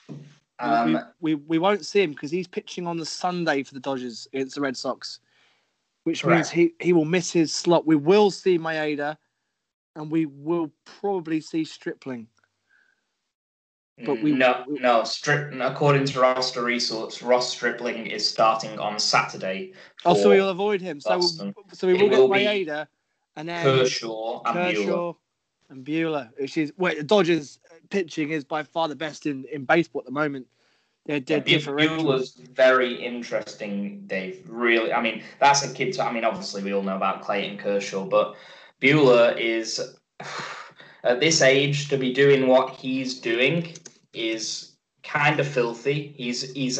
We- Um, we, we, we won't see him because he's pitching on the Sunday for the Dodgers against the Red Sox, which means he, he will miss his slot. We will see Maeda, and we will probably see Stripling. but we- no, we- no. Strip, according to roster resource, Ross Stripling is starting on Saturday. Oh, so we will avoid him. So Boston. so we It will get will Maeda, and then Kershaw and. Kershaw and Buehler, which is wait, the Dodgers pitching is by far the best in, in baseball at the moment. They're Yeah, differential. Buehler's very interesting, Dave. Really, I mean, that's a kid. To, I mean, obviously, we all know about Clayton Kershaw, but Buehler is at this age to be doing what he's doing is kind of filthy. He's he's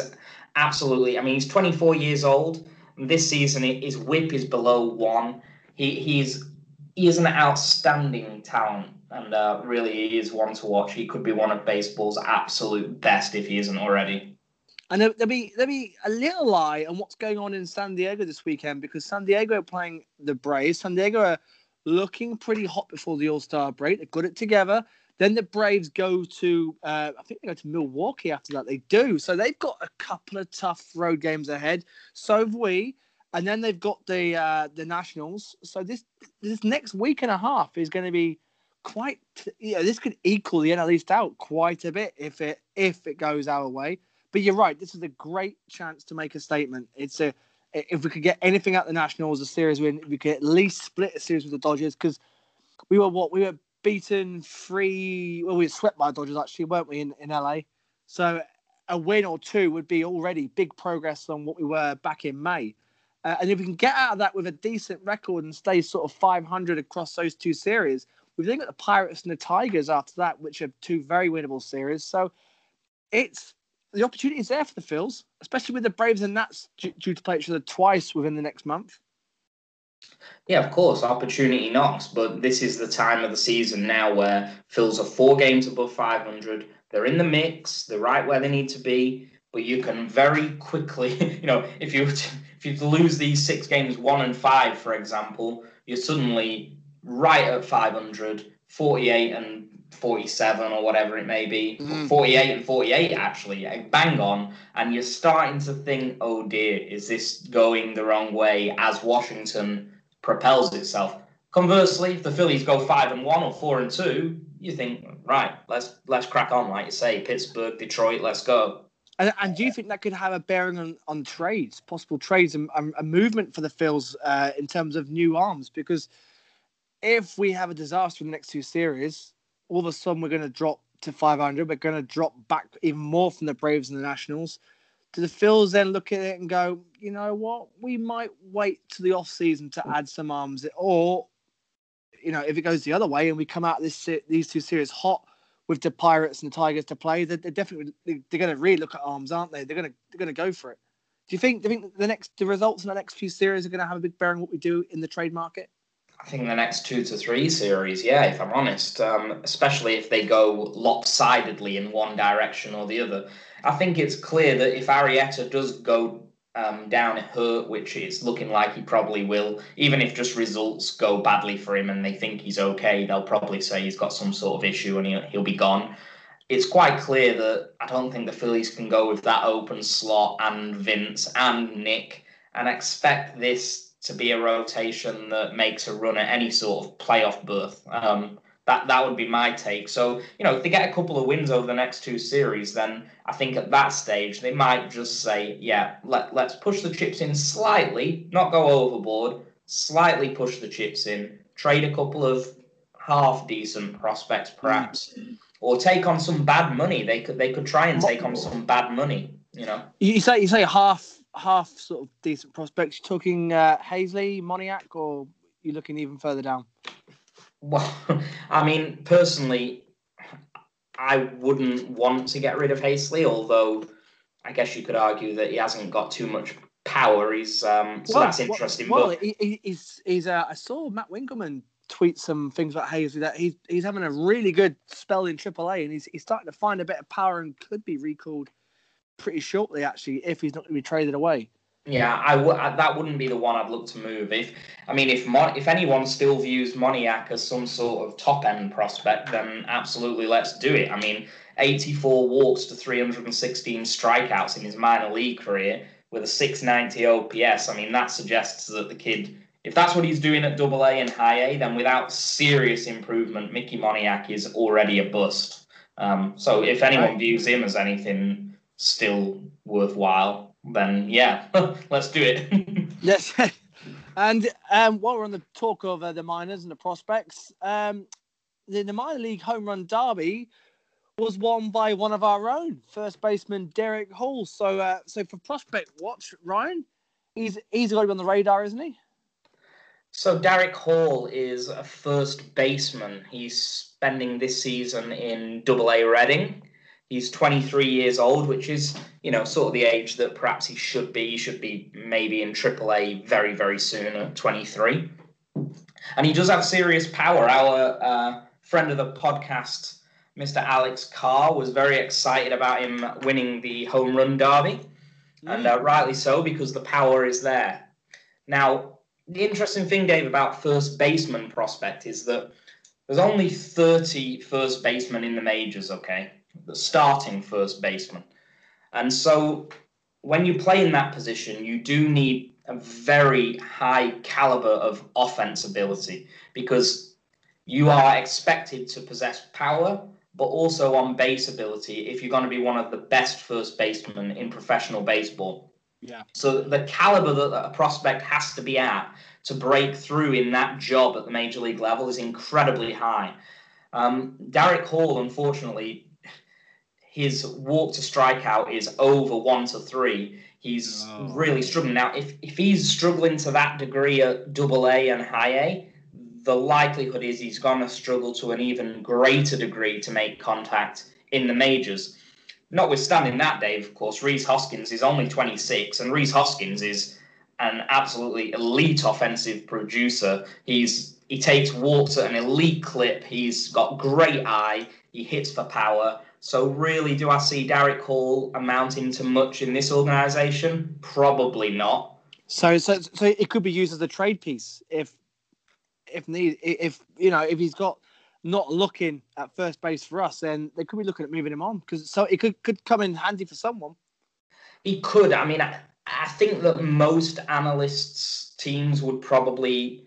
absolutely. I mean, he's 24 years old. And this season, his WHIP is below one. He he's he is an outstanding talent, and uh, really, he is one to watch. He could be one of baseball's absolute best if he isn't already. And there- there'll be there'll be a little lie on what's going on in San Diego this weekend because San Diego are playing the Braves. San Diego are looking pretty hot before the All Star break. they've got it together. Then the Braves go to uh, I think they go to Milwaukee after that. They do. So they've got a couple of tough road games ahead. So have we. And then they've got the uh, the Nationals. So this this next week and a half is going to be quite. You know, this could equal the NL East out quite a bit if it if it goes our way. But you're right. This is a great chance to make a statement. It's a if we could get anything out the Nationals, a series win, we could at least split a series with the Dodgers because we were what we were beaten three. Well, we were swept by the Dodgers actually, weren't we in, in LA? So a win or two would be already big progress on what we were back in May. Uh, and if we can get out of that with a decent record and stay sort of 500 across those two series, We've then got the Pirates and the Tigers after that, which are two very winnable series. So it's the opportunity is there for the Phils, especially with the Braves and Nats due, to play each other twice within the next month. Yeah, of course, opportunity knocks, but this is the time of the season now where Phils are four games above 500. They're in the mix, they're right where they need to be, but you can very quickly, you know, if you if you lose these six games, one and five, for example, you're suddenly right at 500, 48 and 47 or whatever it may be, Mm. 48 and 48 actually, eh, bang on, and you're starting to think, oh dear, is this going the wrong way as Washington propels itself? Conversely, if the Phillies go five and one or four and two, you think, right, let's let's crack on, like you say, Pittsburgh, Detroit, let's go. And, and do you think that could have a bearing on, on trades, possible trades, and, a movement for the Phils uh, in terms of new arms? Because if we have a disaster in the next two series, all of a sudden we're going to drop to 500. We're going to drop back even more from the Braves and the Nationals. Do the Phils then look at it and go, you know what, we might wait to the off season to add some arms, or you know, if it goes the other way and we come out this these two series hot with the Pirates and the Tigers to play, they're, they're definitely they're going to really look at arms, aren't they? They're going to they're going to go for it. Do you think? Do you think the next the results in the next few series are going to have a big bearing on what we do in the trade market? I think the next two to three series, yeah, if I'm honest, um, especially if they go lopsidedly in one direction or the other. I think it's clear that if Arrieta does go um, down hurt, which is looking like he probably will, even if just results go badly for him and they think he's okay, they'll probably say he's got some sort of issue and he'll, he'll be gone. It's quite clear that I don't think the Phillies can go with that open slot and Vince and Nick and expect this to be a rotation that makes a run at any sort of playoff berth. Um, that that would be my take. So you know, if they get a couple of wins over the next two series, then I think at that stage they might just say, yeah, let let's push the chips in slightly, not go overboard, slightly push the chips in, trade a couple of half decent prospects perhaps, or take on some bad money. They could they could try and take on some bad money. You know. You say you say half half sort of decent prospects. You're talking uh, Haseley, Moniak, or you looking even further down? Well, I mean, personally, I wouldn't want to get rid of Haseley, although I guess you could argue that he hasn't got too much power. He's um, so that's interesting. Well, but he, he- he's he's. Uh, I saw Matt Winkelman tweet some things about Haseley that he's he's having a really good spell in AAA, and he's he's starting to find a bit of power and could be recalled pretty shortly, actually, if he's not going to be traded away. Yeah, I would. That wouldn't be the one I'd look to move. If I mean, if Mon- if anyone still views Moniak as some sort of top end prospect, then absolutely let's do it. I mean, 84 walks to 316 strikeouts in his minor league career with a 690 OPS. I mean, that suggests that the kid, if that's what he's doing at Double A and High A, then without serious improvement, Mickey Moniak is already a bust. Um, so if anyone views him as anything still worthwhile, then yeah, let's do it. Yes. and um, while we're on the talk of uh, the minors and the prospects, um, the, the minor league home run derby was won by one of our own, first baseman Derek Hall. So, uh, so for prospect watch, Ryan, he's he's got to be on the radar, isn't he? So Derek Hall is a first baseman. He's spending this season in Double A Reading. He's 23 years old, which is, you know, sort of the age that perhaps he should be. He should be maybe in Triple A very, very soon at 23. And he does have serious power. Our uh, friend of the podcast, Mr. Alex Carr, was very excited about him winning the home run derby, and uh, rightly so because the power is there. Now, the interesting thing, Dave, about first baseman prospect is that there's only 30 first basemen in the majors, okay? The starting first baseman. And so when you play in that position, you do need a very high caliber of offense ability because you are expected to possess power, but also on base ability if you're going to be one of the best first basemen in professional baseball. Yeah. So the caliber that a prospect has to be at to break through in that job at the major league level is incredibly high. Um, Derek Hall, unfortunately, his walk to strikeout is over one to three. He's Oh. really struggling now. If if he's struggling to that degree at Double A and High A, the likelihood is he's going to struggle to an even greater degree to make contact in the majors. Notwithstanding that, Dave, of course, Rhys Hoskins is only 26, and Rhys Hoskins is an absolutely elite offensive producer. He's he takes walks at an elite clip. He's got great eye. He hits for power. So really, do I see Derek Hall amounting to much in this organisation? Probably not. So, so, so it could be used as a trade piece if, if need, if you know, if he's got not looking at first base for us, then they could be looking at moving him on because so it could could come in handy for someone. He could. I mean, I, I think that most analysts' teams would probably.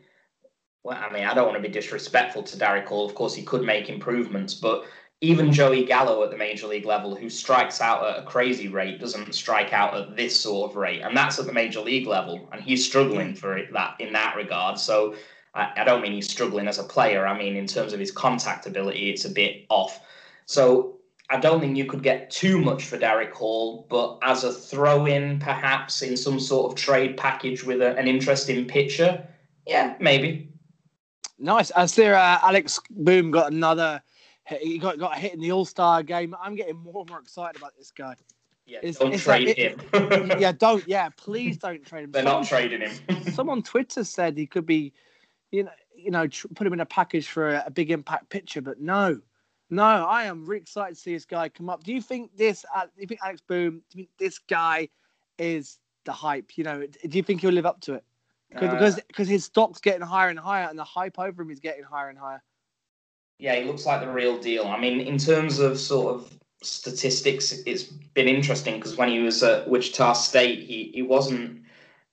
Well, I mean, I don't want to be disrespectful to Derek Hall. Of course, he could make improvements, but even Joey Gallo at the major league level, who strikes out at a crazy rate, doesn't strike out at this sort of rate, and that's at the major league level, and he's struggling for it, that in that regard. So I, I don't mean he's struggling as a player. I mean in terms of his contact ability, it's a bit off. So I don't think you could get too much for Derek Hall, but as a throw-in, perhaps in some sort of trade package with a, an interesting pitcher, yeah, maybe. Nice. I see uh, Alex Boom got another he got got a hit in the All Star game. I'm getting more and more excited about this guy. Yeah, it's, don't it's trade him. yeah, don't. Yeah, please don't trade him. They're someone, not trading him. someone on Twitter said he could be, you know, you know, tr- put him in a package for a, a, big impact pitcher, but no, no. I am really excited to see this guy come up. Do you think this? Uh, do you think Alex Bohm? Do you think this guy is the hype? You know, do you think he'll live up to it? Because uh, because his stock's getting higher and higher, and the hype over him is getting higher and higher. Yeah, he looks like the real deal. I mean, in terms of sort of statistics, it's been interesting because when he was at Wichita State, he, he wasn't.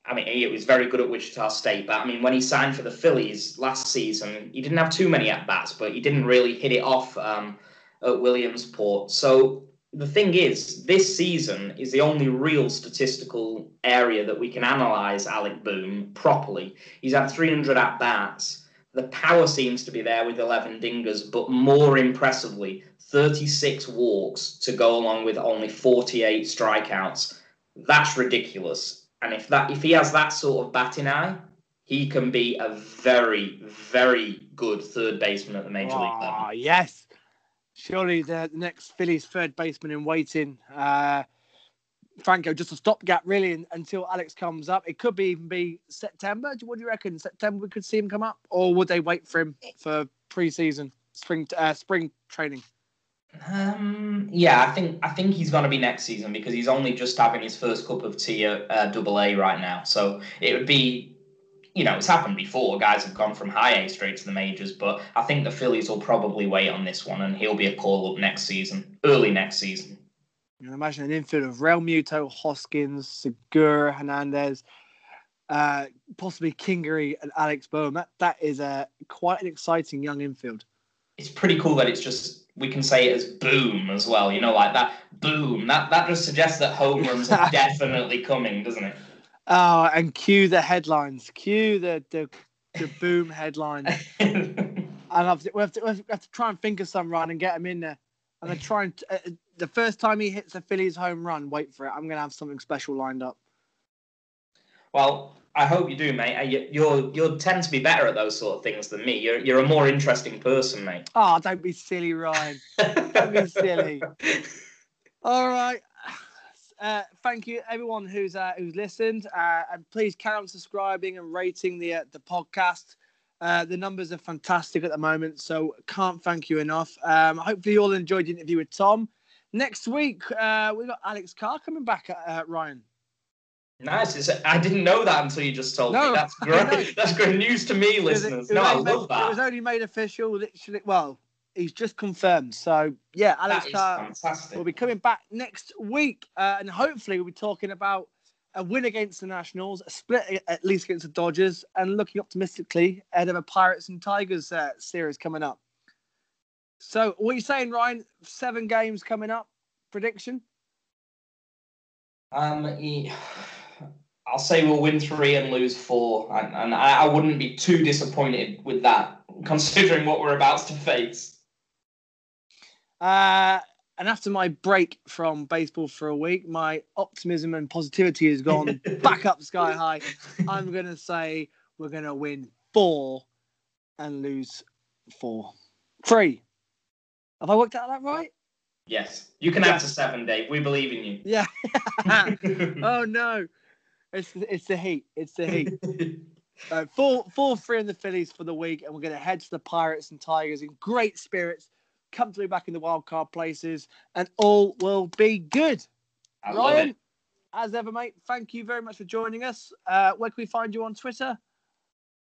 I mean, he was very good at Wichita State, but I mean, when he signed for the Phillies last season, he didn't have too many at bats, but he didn't really hit it off um, at Williamsport. So the thing is, this season is the only real statistical area that we can analyze Alec Bohm properly. He's had 300 at bats. The power seems to be there with 11 dingers, but more impressively, 36 walks to go along with only 48 strikeouts. That's ridiculous. And if that if he has that sort of batting eye, he can be a very, very good third baseman at the major oh, league level. Yes. Surely the next Phillies third baseman in waiting. Uh, Franco just a stopgap really until Alex comes up. It could be even be September. What do you reckon? September we could see him come up, or would they wait for him for preseason, spring uh, spring training? Um, yeah, I think I think he's going to be next season because he's only just having his first cup of tea at uh, Double A right now. So it would be, you know, it's happened before. Guys have gone from high A straight to the majors, but I think the Phillies will probably wait on this one, and he'll be a call up next season, early next season. You can imagine an infield of Realmuto, Hoskins, Segura, Hernandez, uh, possibly Kingery and Alex Bohm. That that is a quite an exciting young infield. It's pretty cool that it's just we can say it as boom as well. You know, like that boom. That that just suggests that home runs are definitely coming, doesn't it? Oh, and cue the headlines. Cue the the, the boom headlines. and I've, we, have to, we have to try and think of some run and get them in there. And I try and uh, the first time he hits a Phillies home run, wait for it. I'm going to have something special lined up. Well, I hope you do, mate. You're you tend to be better at those sort of things than me. You're you're a more interesting person, mate. Oh, don't be silly, Ryan. don't be silly. All right. Uh, thank you everyone who's uh, who's listened, uh, and please carry on subscribing and rating the uh, the podcast. Uh, the numbers are fantastic at the moment, so can't thank you enough. Um, hopefully, you all enjoyed the interview with Tom. Next week, uh, we got Alex Carr coming back, uh, Ryan. Nice. It's, I didn't know that until you just told no, me. That's great. That's great news to me, listeners. no, I love that. It was only made official, literally. Well, he's just confirmed. So yeah, Alex Carr will be coming back next week, uh, and hopefully we'll be talking about a win against the Nationals, a split at least against the Dodgers, and looking optimistically ahead of a Pirates and Tigers uh, series coming up. So, what are you saying, Ryan? Seven games coming up. Prediction? Um, I'll say we'll win three and lose four, and, and I, I wouldn't be too disappointed with that, considering what we're about to face. Uh, and after my break from baseball for a week, my optimism and positivity has gone back up sky high. I'm going to say we're going to win four and lose four. Three. Have I worked out that right? Yes, you can Yeah. answer seven, Dave. We believe in you. Yeah. oh no. It's it's the heat. It's the heat. Uh, four, four, three in the Phillies for the week, and we're going to head to the Pirates and Tigers in great spirits, comfortably back in the wild card places, and all will be good. I Ryan, as ever, mate, thank you very much for joining us. Uh, where can we find you on Twitter?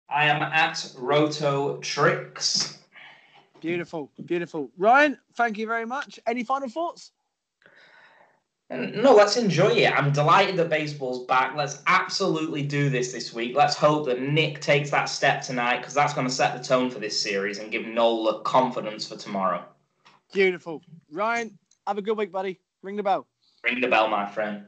I am at Roto Tricks. Beautiful, beautiful. Ryan, thank you very much. Any final thoughts? Um, no, let's enjoy it. I'm delighted that baseball's back. Let's absolutely do this this week. Let's hope that Nick takes that step tonight because that's going to set the tone for this series and give Nola confidence for tomorrow. Beautiful. Ryan, have a good week, buddy. Ring the bell. Ring the bell, my friend.